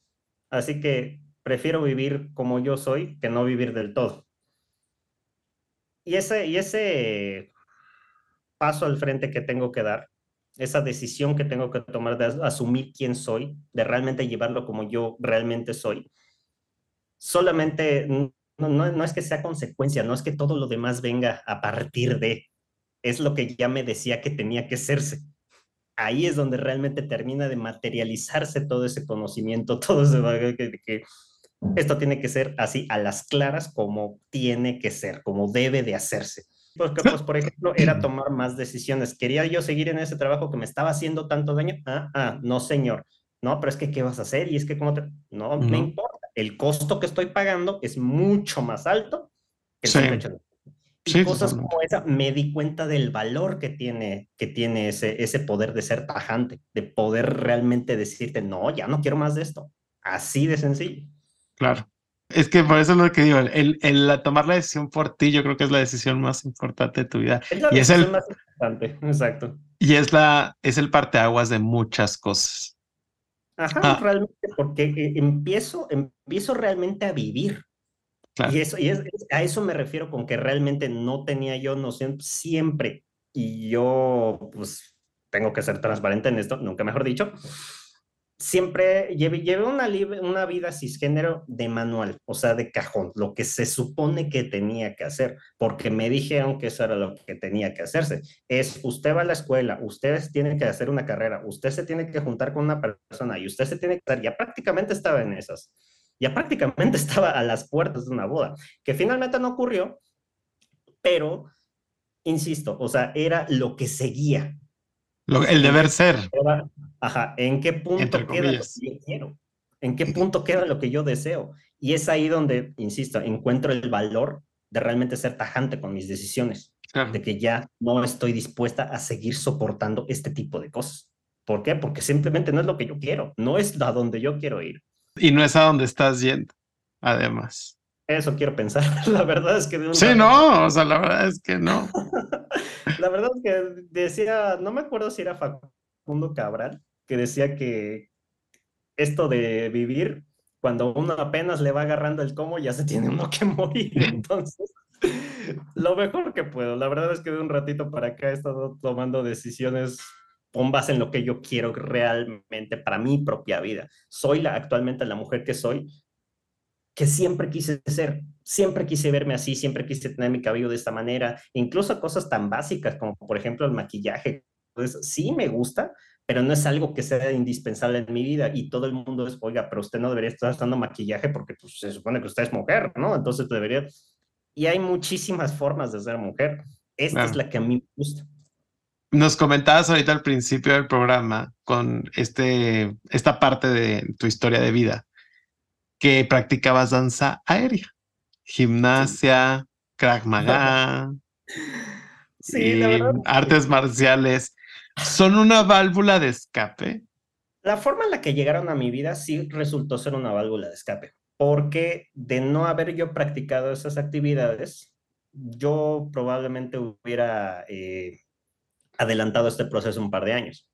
así que prefiero vivir como yo soy que no vivir del todo. Y ese, y ese paso al frente que tengo que dar, esa decisión que tengo que tomar de asumir quién soy, de realmente llevarlo como yo realmente soy, solamente no, es que sea consecuencia, no es que todo lo demás venga a partir de, es lo que ya me decía que tenía que serse. Ahí es donde realmente termina de materializarse todo ese conocimiento, todo ese que, que esto tiene que ser así a las claras como tiene que ser, como debe de hacerse. Porque, pues, por ejemplo, era tomar más decisiones. ¿Quería yo seguir en ese trabajo que me estaba haciendo tanto daño? Ah, ah, no, señor. No, pero es que, ¿qué vas a hacer? Y es que, ¿cómo te...? No, me importa. El costo que estoy pagando es mucho más alto que el sí. Y cosas como esa, me di cuenta del valor que tiene, que tiene ese, ese poder de ser tajante, de poder realmente decirte, no, ya no quiero más de esto. Así de sencillo. Claro. Es que por eso es lo que digo, el, el, tomar la decisión por ti, yo creo que es la decisión más importante de tu vida. Es la y decisión es el, más importante, exacto. Y es la, es el parteaguas de muchas cosas. Ajá, ah. realmente, porque eh, empiezo, empiezo realmente a vivir. Claro. Y, eso, y es, a eso me refiero con que realmente no tenía yo noción siempre. Y yo, pues, tengo que ser transparente en esto, nunca mejor dicho siempre llevé, una, una vida cisgénero de manual, o sea, de cajón, lo que se supone que tenía que hacer, porque me dijeron que eso era lo que tenía que hacerse. Es, usted va a la escuela, usted tiene que hacer una carrera, usted se tiene que juntar con una persona y usted se tiene que... Ya prácticamente estaba en esas. Ya prácticamente estaba a las puertas de una boda, que finalmente no ocurrió, pero, insisto, o sea, era lo que seguía, el deber ser. Ajá, ¿en qué punto queda lo que yo quiero? ¿En qué punto queda lo que yo deseo? Y es ahí donde, insisto, encuentro el valor de realmente ser tajante con mis decisiones, de que ya no estoy dispuesta a seguir soportando este tipo de cosas. ¿Por qué? Porque simplemente no es lo que yo quiero, no es a donde yo quiero ir. Y no es a donde estás yendo, además. Eso quiero pensar. La verdad es que... De sí, no, o sea, la verdad es que no. la verdad es que decía, no me acuerdo si era Facundo Cabral, que decía que esto de vivir, cuando uno apenas le va agarrando el cómo, ya se tiene uno que morir. Entonces, lo mejor que puedo. La verdad es que de un ratito para acá he estado tomando decisiones con base en lo que yo quiero realmente para mi propia vida. Soy la, actualmente la mujer que soy, que siempre quise ser, siempre quise verme así, siempre quise tener mi cabello de esta manera, incluso cosas tan básicas como por ejemplo el maquillaje, pues sí me gusta, pero no es algo que sea indispensable en mi vida y todo el mundo es, oiga, pero usted no debería estar usando maquillaje porque pues, se supone que usted es mujer, ¿no? Entonces debería... Y hay muchísimas formas de ser mujer. Esta es la que a mí me gusta. Nos comentabas ahorita al principio del programa con este, esta parte de tu historia de vida que practicabas danza aérea, gimnasia, Krav Maga, artes marciales. ¿Son una válvula de escape? La forma en la que llegaron a mi vida sí resultó ser una válvula de escape, porque de no haber yo practicado esas actividades, yo probablemente hubiera eh, adelantado este proceso un par de años.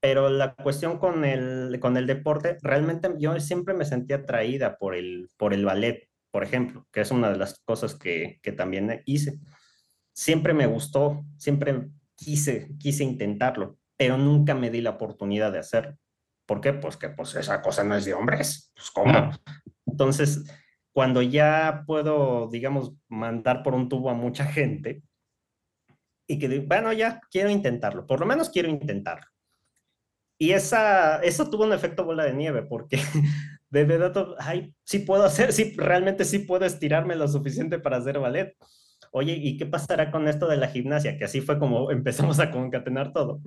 Pero la cuestión con el, con el deporte, realmente yo siempre me sentía atraída por el, por el ballet, por ejemplo, que es una de las cosas que, que también hice. Siempre me gustó, siempre quise, quise intentarlo, pero nunca me di la oportunidad de hacerlo. ¿Por qué? Pues que pues esa cosa no es de hombres. Pues cómo. Entonces, cuando ya puedo, digamos, mandar por un tubo a mucha gente y que, bueno, ya quiero intentarlo, por lo menos quiero intentarlo. Y esa, eso tuvo un efecto bola de nieve, porque de verdad, ay, sí puedo hacer, sí, realmente sí puedo estirarme lo suficiente para hacer ballet. Oye, ¿y qué pasará con esto de la gimnasia? Que así fue como empezamos a concatenar todo.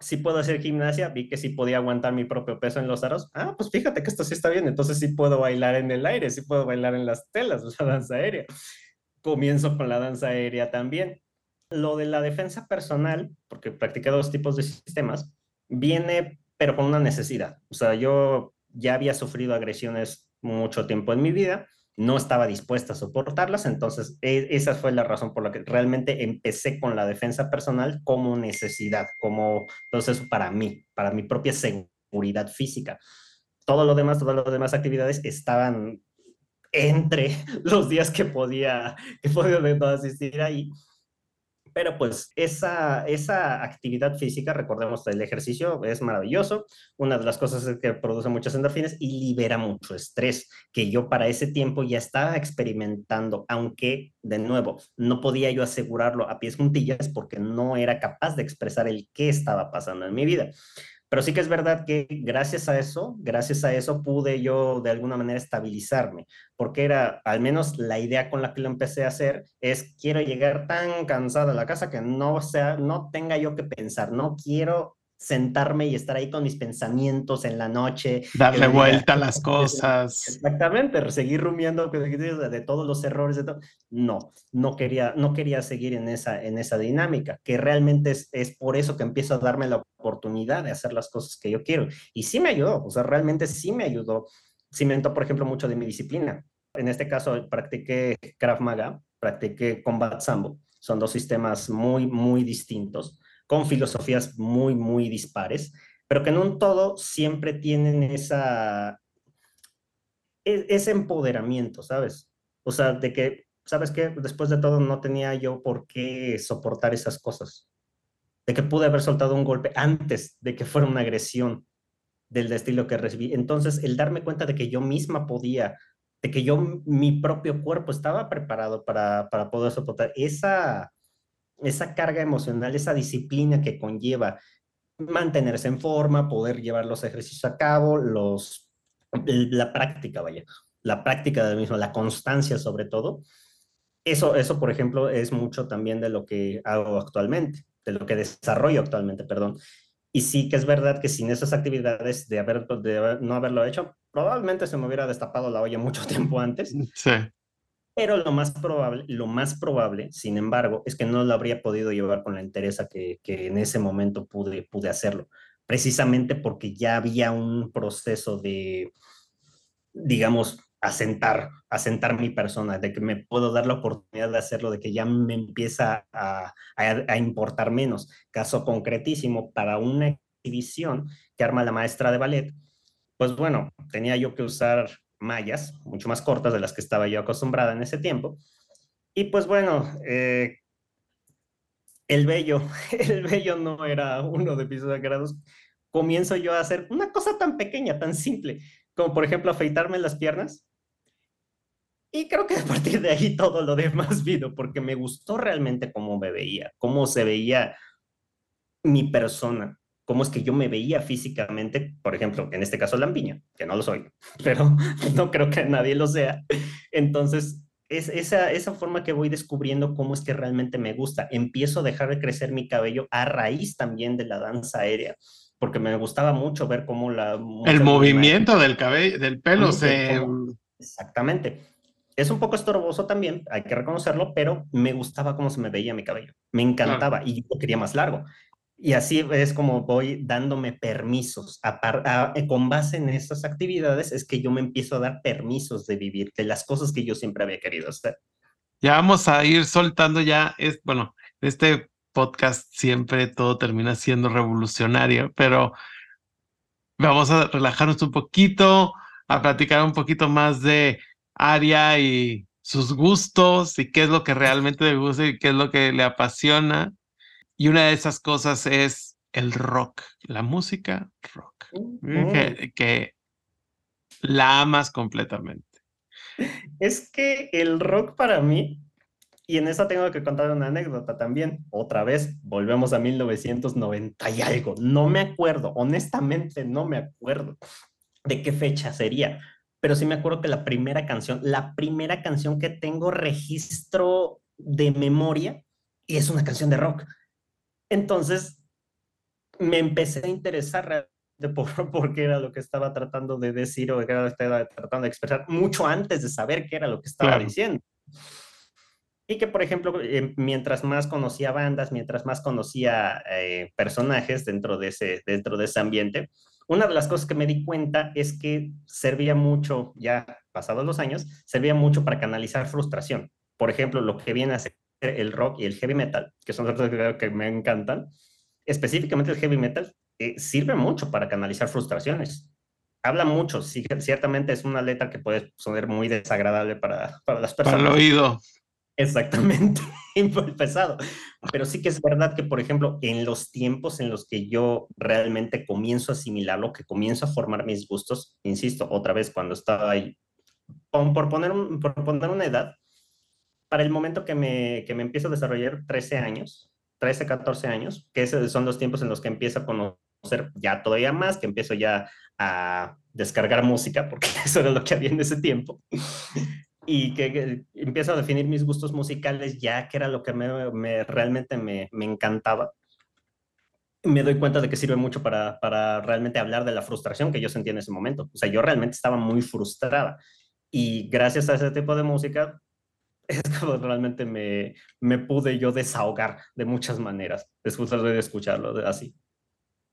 Sí puedo hacer gimnasia, vi que sí podía aguantar mi propio peso en los aros. Ah, pues fíjate que esto sí está bien, entonces sí puedo bailar en el aire, sí puedo bailar en las telas, la danza aérea. Comienzo con la danza aérea también Lo de la defensa personal, porque practiqué dos tipos de sistemas, viene pero con una necesidad. O sea, yo ya había sufrido agresiones mucho tiempo en mi vida, no estaba dispuesta a soportarlas, entonces e, esa fue la razón por la que realmente empecé con la defensa personal como necesidad, como proceso para mí, para mi propia seguridad física. Todo lo demás, todas las demás actividades estaban entre los días que podía, que podía asistir ahí pero pues esa, esa actividad física, recordemos, el ejercicio es maravilloso. Una de las cosas es que produce muchas endorfinas y libera mucho estrés, que yo para ese tiempo ya estaba experimentando, aunque de nuevo no podía yo asegurarlo a pies juntillas porque no era capaz de expresar el qué estaba pasando en mi vida. Pero sí que es verdad que gracias a eso, gracias a eso pude yo de alguna manera estabilizarme, porque era al menos la idea con la que lo empecé a hacer es quiero llegar tan cansada a la casa que no sea no tenga yo que pensar, no quiero sentarme y estar ahí con mis pensamientos en la noche. Darle vuelta a las cosas. Exactamente, seguir rumiando de, todos los errores. De todo. No, no quería, no quería seguir en esa, en esa dinámica, que realmente es, es por eso que empiezo a darme la oportunidad de hacer las cosas que yo quiero. Y sí me ayudó, o sea, realmente sí me ayudó. Cimentó, por ejemplo, mucho de mi disciplina. En este caso, practiqué Krav Maga, practiqué Combat Sambo. Son dos sistemas muy, muy distintos con filosofías muy, muy dispares, pero que en un todo siempre tienen esa, e, ese empoderamiento, ¿sabes? O sea, de que, ¿sabes qué? Después de todo no tenía yo por qué soportar esas cosas. De que pude haber soltado un golpe antes de que fuera una agresión del estilo que recibí. Entonces, el darme cuenta de que yo misma podía, de que yo, mi propio cuerpo estaba preparado para, para poder soportar esa, esa carga emocional, esa disciplina que conlleva mantenerse en forma, poder llevar los ejercicios a cabo, la práctica, vaya, la práctica del mismo, la constancia sobre todo. Eso, eso, por ejemplo, es mucho también de lo que hago actualmente, de lo que desarrollo actualmente, perdón. Y sí que es verdad que sin esas actividades de, haber, de no haberlo hecho, probablemente se me hubiera destapado la olla mucho tiempo antes. Sí. Pero lo más probable, lo más probable, sin embargo, es que no lo habría podido llevar con la entereza que, que en ese momento pude, pude hacerlo, precisamente porque ya había un proceso de, digamos, asentar, asentar mi persona, de que me puedo dar la oportunidad de hacerlo, de que ya me empieza a, a, a importar menos. Caso concretísimo, para una exhibición que arma la maestra de ballet, pues bueno, tenía yo que usar mallas, mucho más cortas de las que estaba yo acostumbrada en ese tiempo. Y pues bueno, eh, el vello, el vello no era uno de mis grados. Comienzo yo a hacer una cosa tan pequeña, tan simple, como por ejemplo afeitarme las piernas. Y creo que a partir de ahí todo lo demás vino, porque me gustó realmente cómo me veía, cómo se veía mi persona, cómo es que yo me veía físicamente, por ejemplo, en este caso Lampiña, que no lo soy, pero no creo que nadie lo sea. Entonces, es esa, esa forma que voy descubriendo cómo es que realmente me gusta. Empiezo a dejar de crecer mi cabello a raíz también de la danza aérea, porque me gustaba mucho ver cómo la... El movimiento del cabello, del pelo se... Exactamente. Es un poco estorboso también, hay que reconocerlo, pero me gustaba cómo se me veía mi cabello. Me encantaba y yo quería más largo. Y así es como voy dándome permisos. Eh, con base en esas actividades es que yo me empiezo a dar permisos de vivir, de las cosas que yo siempre había querido hacer. Ya vamos a ir soltando ya, es, bueno, este podcast siempre todo termina siendo revolucionario, pero vamos a relajarnos un poquito, a platicar un poquito más de Aria y sus gustos y qué es lo que realmente le gusta y qué es lo que le apasiona. Y una de esas cosas es el rock, la música rock, que, la amas completamente. Es que el rock para mí, y en esa tengo que contar una anécdota también, otra vez, volvemos a 1990 y algo, no me acuerdo, honestamente no me acuerdo de qué fecha sería, pero sí me acuerdo que la primera canción, la primera canción que tengo registro de memoria, y es una canción de rock entonces, me empecé a interesar por, por, qué era lo que estaba tratando de decir o qué era lo que estaba tratando de expresar, mucho antes de saber qué era lo que estaba diciendo. Y que, por ejemplo, eh, mientras más conocía bandas, mientras más conocía eh, personajes dentro de, ese, dentro de ese ambiente, una de las cosas que me di cuenta es que servía mucho, ya pasados los años, servía mucho para canalizar frustración. Por ejemplo, lo que viene a ser el rock y el heavy metal, que son otros que me encantan, específicamente el heavy metal, eh, sirve mucho para canalizar frustraciones. Habla mucho, sí, ciertamente es una letra que puede sonar muy desagradable para, para las personas. Para el oído. Exactamente, pesado. Pero sí que es verdad que, por ejemplo, en los tiempos en los que yo realmente comienzo a asimilarlo, que comienzo a formar mis gustos, insisto, otra vez cuando estaba ahí, por poner, por poner una edad, para el momento que me, que me empiezo a desarrollar 13 años, 13, 14 años, que esos son los tiempos en los que empiezo a conocer ya todavía más, que empiezo ya a descargar música, porque eso era lo que había en ese tiempo y que, empiezo a definir mis gustos musicales ya que era lo que me, realmente me, me, encantaba. Me doy cuenta de que sirve mucho para, para realmente hablar de la frustración que yo sentía en ese momento. O sea, yo realmente estaba muy frustrada y gracias a ese tipo de música es como realmente me, me pude yo desahogar de muchas maneras después de escucharlo así.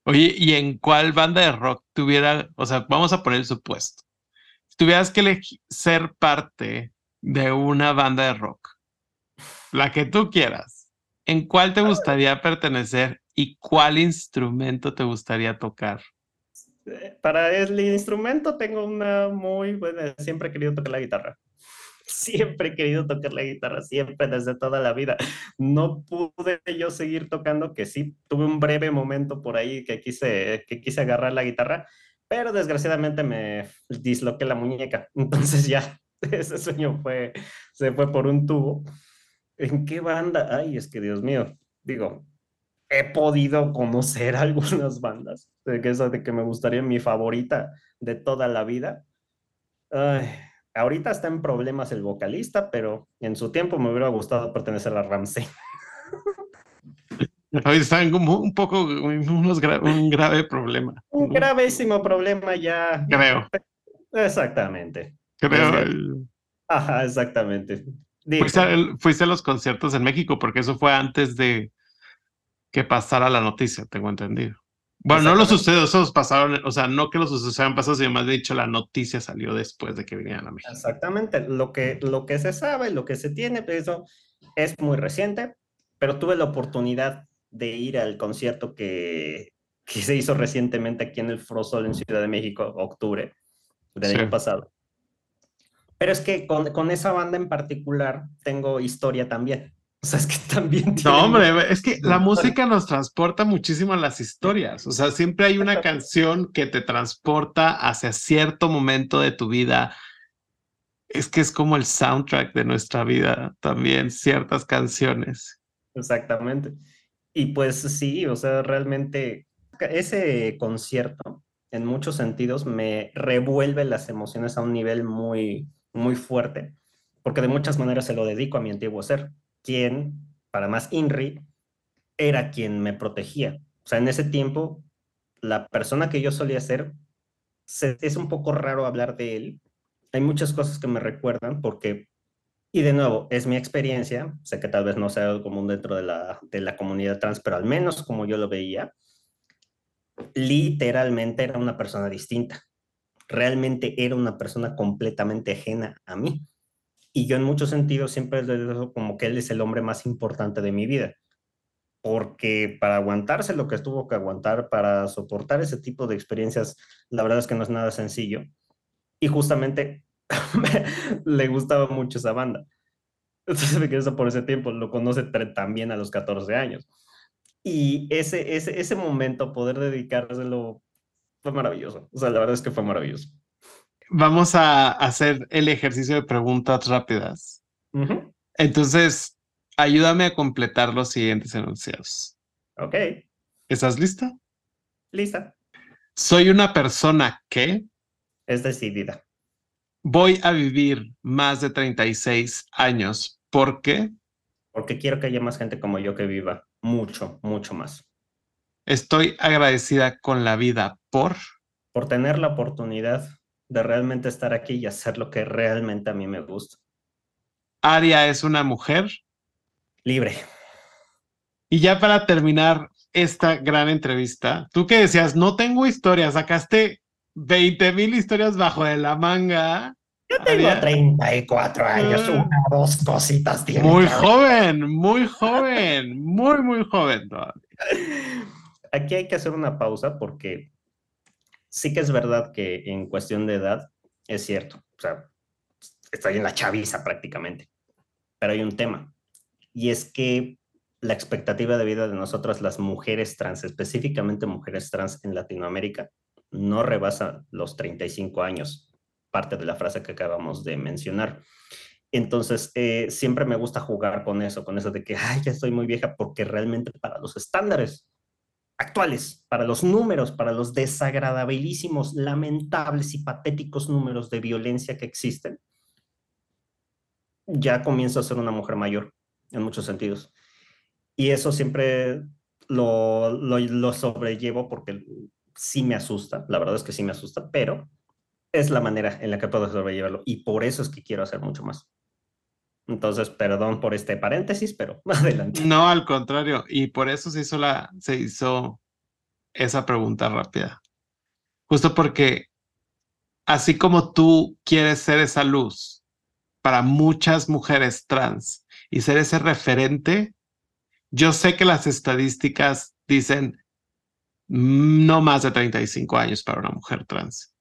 Oye, ¿y en cuál banda de rock tuviera, o sea, vamos a poner el supuesto, tuvieras que ser parte de una banda de rock, la que tú quieras, ¿en cuál te gustaría pertenecer y cuál instrumento te gustaría tocar? Para el instrumento tengo una muy buena, siempre he querido tocar la guitarra. Siempre he querido tocar la guitarra, siempre, desde toda la vida. No pude yo seguir tocando, que sí, tuve un breve momento por ahí que quise, que quise agarrar la guitarra, pero desgraciadamente me disloqué la muñeca, entonces ya ese sueño fue, se fue por un tubo. ¿En qué banda? Ay, es que Dios mío, digo, he podido conocer algunas bandas, de que esa de que me gustaría mi favorita de toda la vida. Ay, ahorita está en problemas el vocalista, pero en su tiempo me hubiera gustado pertenecer a Ramsey. Hoy están como un poco, unos un grave problema. Un gravísimo problema ya. Creo. Exactamente. Creo. Ajá, exactamente. Fuiste a, los conciertos en México porque eso fue antes de que pasara la noticia, tengo entendido. Bueno, no los sucedidos, esos pasaron, o sea, no que los sucesos hayan pasado, sino más dicho, la noticia salió después de que vinieran a México. Exactamente, lo que, lo que se sabe, lo que se tiene, pues eso es muy reciente, pero tuve la oportunidad de ir al concierto que, que se hizo recientemente aquí en el Frosol en Ciudad de México, octubre del año pasado. Pero es que con, con, esa banda en particular tengo historia también. O sea, es que también... No, hombre, es que la música nos transporta muchísimo a las historias. O sea, siempre hay una canción que te transporta hacia cierto momento de tu vida. Es que es como el soundtrack de nuestra vida también, ciertas canciones. Exactamente. Y pues sí, o sea, realmente ese concierto en muchos sentidos me revuelve las emociones a un nivel muy, muy fuerte, porque de muchas maneras se lo dedico a mi antiguo ser, quien, para más INRI, era quien me protegía. O sea, en ese tiempo, la persona que yo solía ser, es un poco raro hablar de él. Hay muchas cosas que me recuerdan porque y de nuevo, es mi experiencia, sé que tal vez no sea común dentro de la, de la comunidad trans, pero al menos como yo lo veía, literalmente era una persona distinta. Realmente era una persona completamente ajena a mí. Y yo en muchos sentidos siempre le digo como que él es el hombre más importante de mi vida. Porque para aguantarse lo que tuvo que aguantar, para soportar ese tipo de experiencias, la verdad es que no es nada sencillo. Y justamente le gustaba mucho esa banda. Entonces me quedé por ese tiempo, lo conoce también a los 14 años. Y ese, ese, ese momento, poder dedicárselo, fue maravilloso. O sea, la verdad es que fue maravilloso. Vamos a hacer el ejercicio de preguntas rápidas. Entonces, ayúdame a completar los siguientes enunciados. Ok. ¿Estás lista? Lista. Soy una persona que... Es decidida voy a vivir más de 36 años. ¿Por qué? Porque quiero que haya más gente como yo que viva mucho, mucho más. Estoy agradecida con la vida por... Por tener la oportunidad de realmente estar aquí y hacer lo que realmente a mí me gusta. Aria es una mujer. Libre. Y ya para terminar esta gran entrevista, tú que decías, no tengo historia, sacaste 20 mil historias bajo de la manga. Yo tengo 34 años, ah. una, dos cositas. Muy joven, muy joven, muy, muy joven. Aquí hay que hacer una pausa porque sí que es verdad que en cuestión de edad es cierto. O sea, estoy en la chaviza prácticamente. Pero hay un tema. Y es que la expectativa de vida de nosotras, las mujeres trans, específicamente mujeres trans en Latinoamérica, no rebasa los 35 años, parte de la frase que acabamos de mencionar. Entonces, eh, siempre me gusta jugar con eso, con eso de que, ay, ya estoy muy vieja, porque realmente para los estándares actuales, para los números, para los desagradabilísimos, lamentables y patéticos números de violencia que existen, ya comienzo a ser una mujer mayor en muchos sentidos. Y eso siempre lo, lo, sobrellevo porque sí me asusta, la verdad es que sí me asusta, pero es la manera en la que puedo sobrellevarlo y por eso es que quiero hacer mucho más. Entonces, perdón por este paréntesis, pero adelante. No, al contrario, y por eso se hizo, la, se hizo esa pregunta rápida. Justo porque así como tú quieres ser esa luz para muchas mujeres trans y ser ese referente, yo sé que las estadísticas dicen no más de 35 años para una mujer trans.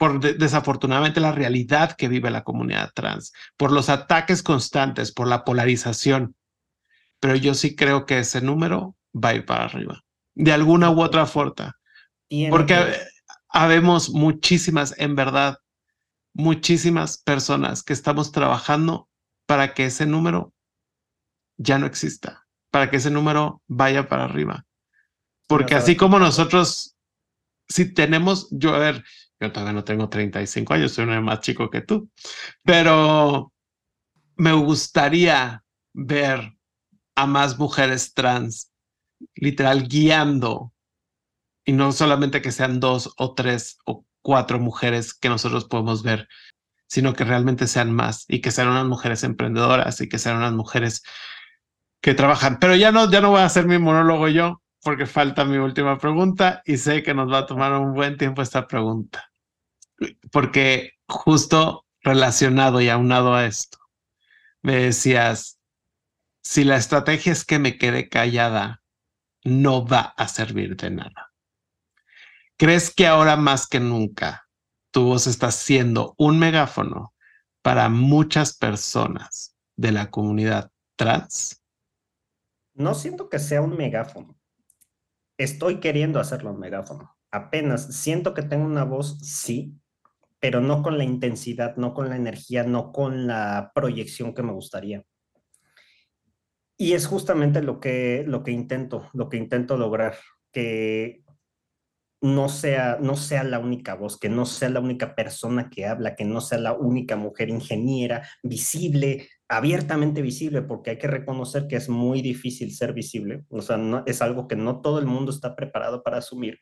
Por desafortunadamente la realidad que vive la comunidad trans, por los ataques constantes, por la polarización. Pero yo sí creo que ese número va a ir para arriba, de alguna u otra forma. Porque habemos muchísimas, en verdad, muchísimas personas que estamos trabajando para que ese número ya no exista, para que ese número vaya para arriba. Porque así como nosotros, si tenemos, yo a ver, yo todavía no tengo 35 años, soy uno más chico que tú, pero me gustaría ver a más mujeres trans, literal, guiando, y no solamente que sean dos o tres o cuatro mujeres que nosotros podemos ver, sino que realmente sean más y que sean unas mujeres emprendedoras y que sean unas mujeres que trabajan. Pero ya no, ya no voy a hacer mi monólogo yo, porque falta mi última pregunta y sé que nos va a tomar un buen tiempo esta pregunta. Porque justo relacionado y aunado a esto, me decías, si la estrategia es que me quede callada, no va a servir de nada. ¿Crees que ahora más que nunca tu voz está siendo un megáfono para muchas personas de la comunidad trans? No siento que sea un megáfono estoy queriendo hacerlo en megáfono. Apenas siento que tengo una voz, sí, pero no con la intensidad, no con la energía, no con la proyección que me gustaría. Y es justamente lo que, lo que intento, lo que intento lograr, que no sea, no sea la única voz, que no sea la única persona que habla, que no sea la única mujer ingeniera, visible, abiertamente visible, porque hay que reconocer que es muy difícil ser visible. O sea, no, es algo que no todo el mundo está preparado para asumir.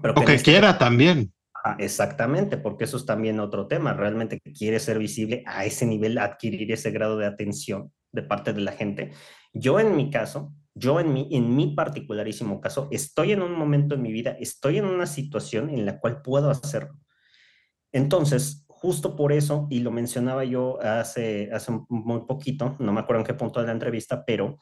Pero que o que este quiera también. Exactamente, porque eso es también otro tema. Realmente quiere ser visible a ese nivel, adquirir ese grado de atención de parte de la gente. Yo en mi caso, yo en mi, en mi particularísimo caso, estoy en un momento en mi vida, estoy en una situación en la cual puedo hacerlo. Entonces, justo por eso, y lo mencionaba yo hace, hace muy poquito, no me acuerdo en qué punto de la entrevista, pero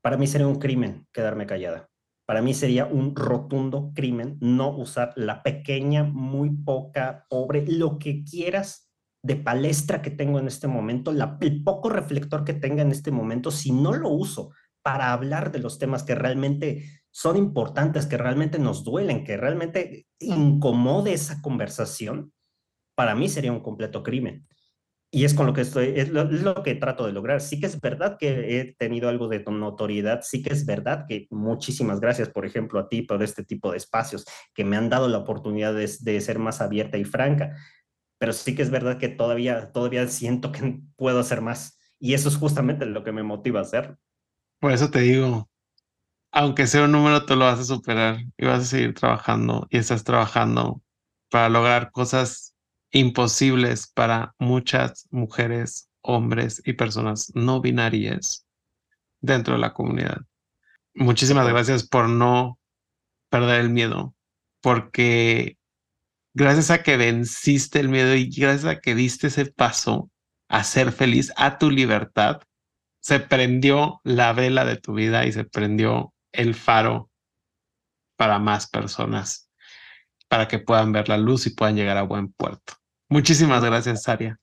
para mí sería un crimen quedarme callada. Para mí sería un rotundo crimen no usar la pequeña, muy poca, pobre, lo que quieras de palestra que tengo en este momento, la, el poco reflector que tenga en este momento, si no lo uso para hablar de los temas que realmente son importantes, que realmente nos duelen, que realmente incomode esa conversación, para mí sería un completo crimen. Y es con lo que estoy, es lo, que trato de lograr. Sí que es verdad que he tenido algo de notoriedad, sí que es verdad que muchísimas gracias, por ejemplo, a ti por este tipo de espacios que me han dado la oportunidad de, de ser más abierta y franca, pero sí que es verdad que todavía, todavía siento que puedo hacer más. Y eso es justamente lo que me motiva a hacer. Por eso te digo, aunque sea un número, tú lo vas a superar y vas a seguir trabajando y estás trabajando para lograr cosas imposibles para muchas mujeres, hombres y personas no binarias dentro de la comunidad. Muchísimas gracias por no perder el miedo, porque gracias a que venciste el miedo y gracias a que diste ese paso a ser feliz, a tu libertad, se prendió la vela de tu vida y se prendió el faro para más personas, para que puedan ver la luz y puedan llegar a buen puerto. Muchísimas gracias, Saria.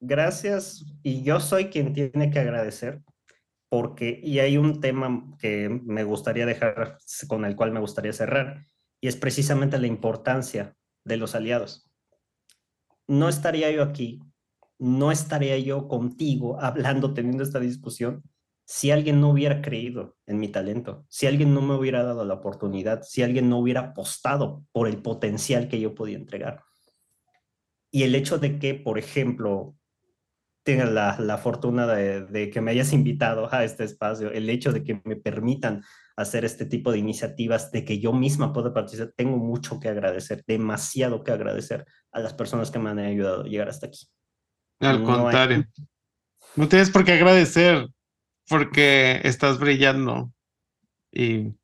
Gracias. Y yo soy quien tiene que agradecer porque, y hay un tema que me gustaría dejar, con el cual me gustaría cerrar, y es precisamente la importancia de los aliados. No estaría yo aquí, no estaría yo contigo hablando, teniendo esta discusión, si alguien no hubiera creído en mi talento, si alguien no me hubiera dado la oportunidad, si alguien no hubiera apostado por el potencial que yo podía entregar. Y el hecho de que, por ejemplo, tenga la, fortuna de, que me hayas invitado a este espacio, el hecho de que me permitan hacer este tipo de iniciativas, de que yo misma pueda participar, tengo mucho que agradecer, demasiado que agradecer a las personas que me han ayudado a llegar hasta aquí. Al contrario, no tienes por qué agradecer, porque estás brillando y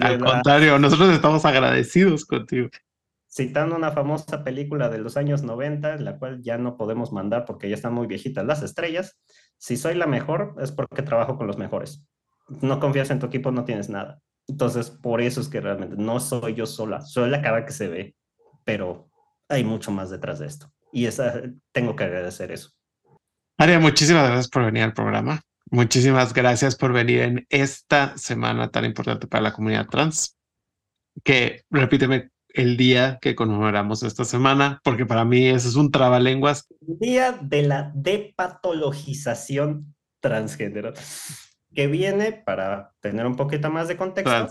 al contrario, nosotros estamos agradecidos contigo citando una famosa película de los años 90, la cual ya no podemos mandar porque ya están muy viejitas las estrellas. Si soy la mejor, es porque trabajo con los mejores. No confías en tu equipo, no tienes nada. Entonces, por eso es que realmente no soy yo sola, soy la cara que se ve, pero hay mucho más detrás de esto. Y esa, tengo que agradecer eso. Aria, muchísimas gracias por venir al programa. Muchísimas gracias por venir en esta semana tan importante para la comunidad trans. Que repíteme el día que conmemoramos esta semana, porque para mí eso es un trabalenguas. Día de la depatologización transgénero, que viene, para tener un poquito más de contexto,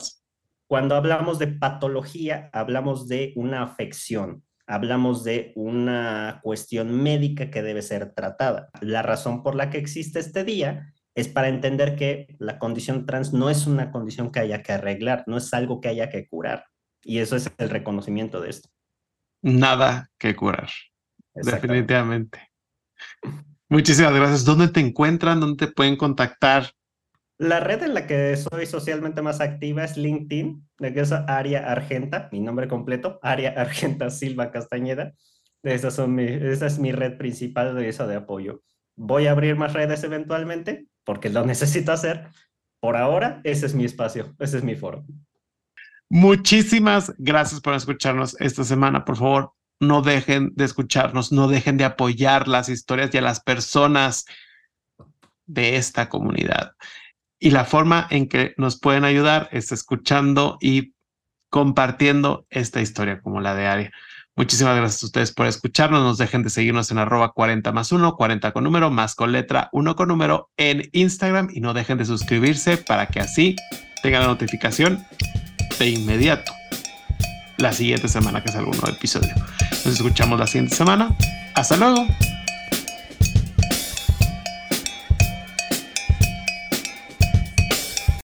cuando hablamos de patología, hablamos de una afección, hablamos de una cuestión médica que debe ser tratada. La razón por la que existe este día es para entender que la condición trans no es una condición que haya que arreglar, no es algo que haya que curar y eso es el reconocimiento de esto. Nada que curar. Definitivamente. Muchísimas gracias. ¿Dónde te encuentran? ¿Dónde te pueden contactar? La red en la que soy socialmente más activa es LinkedIn, de que es Aria Argenta, mi nombre completo, Aria Argenta Silva Castañeda. Esa, son esa es mi red principal de eso de apoyo. Voy a abrir más redes eventualmente, porque lo necesito hacer. Por ahora, ese es mi espacio, ese es mi foro. Muchísimas gracias por escucharnos esta semana. Por favor, no dejen de escucharnos, no dejen de apoyar las historias y a las personas de esta comunidad. Y la forma en que nos pueden ayudar es escuchando y compartiendo esta historia como la de Aria. Muchísimas gracias a ustedes por escucharnos. Nos dejen de seguirnos en arroba 40 más 1, 40 con número, más con letra, 1 con número en Instagram y no dejen de suscribirse para que así tengan la notificación de inmediato la siguiente semana que salga un nuevo episodio. Nos escuchamos la siguiente semana. Hasta luego.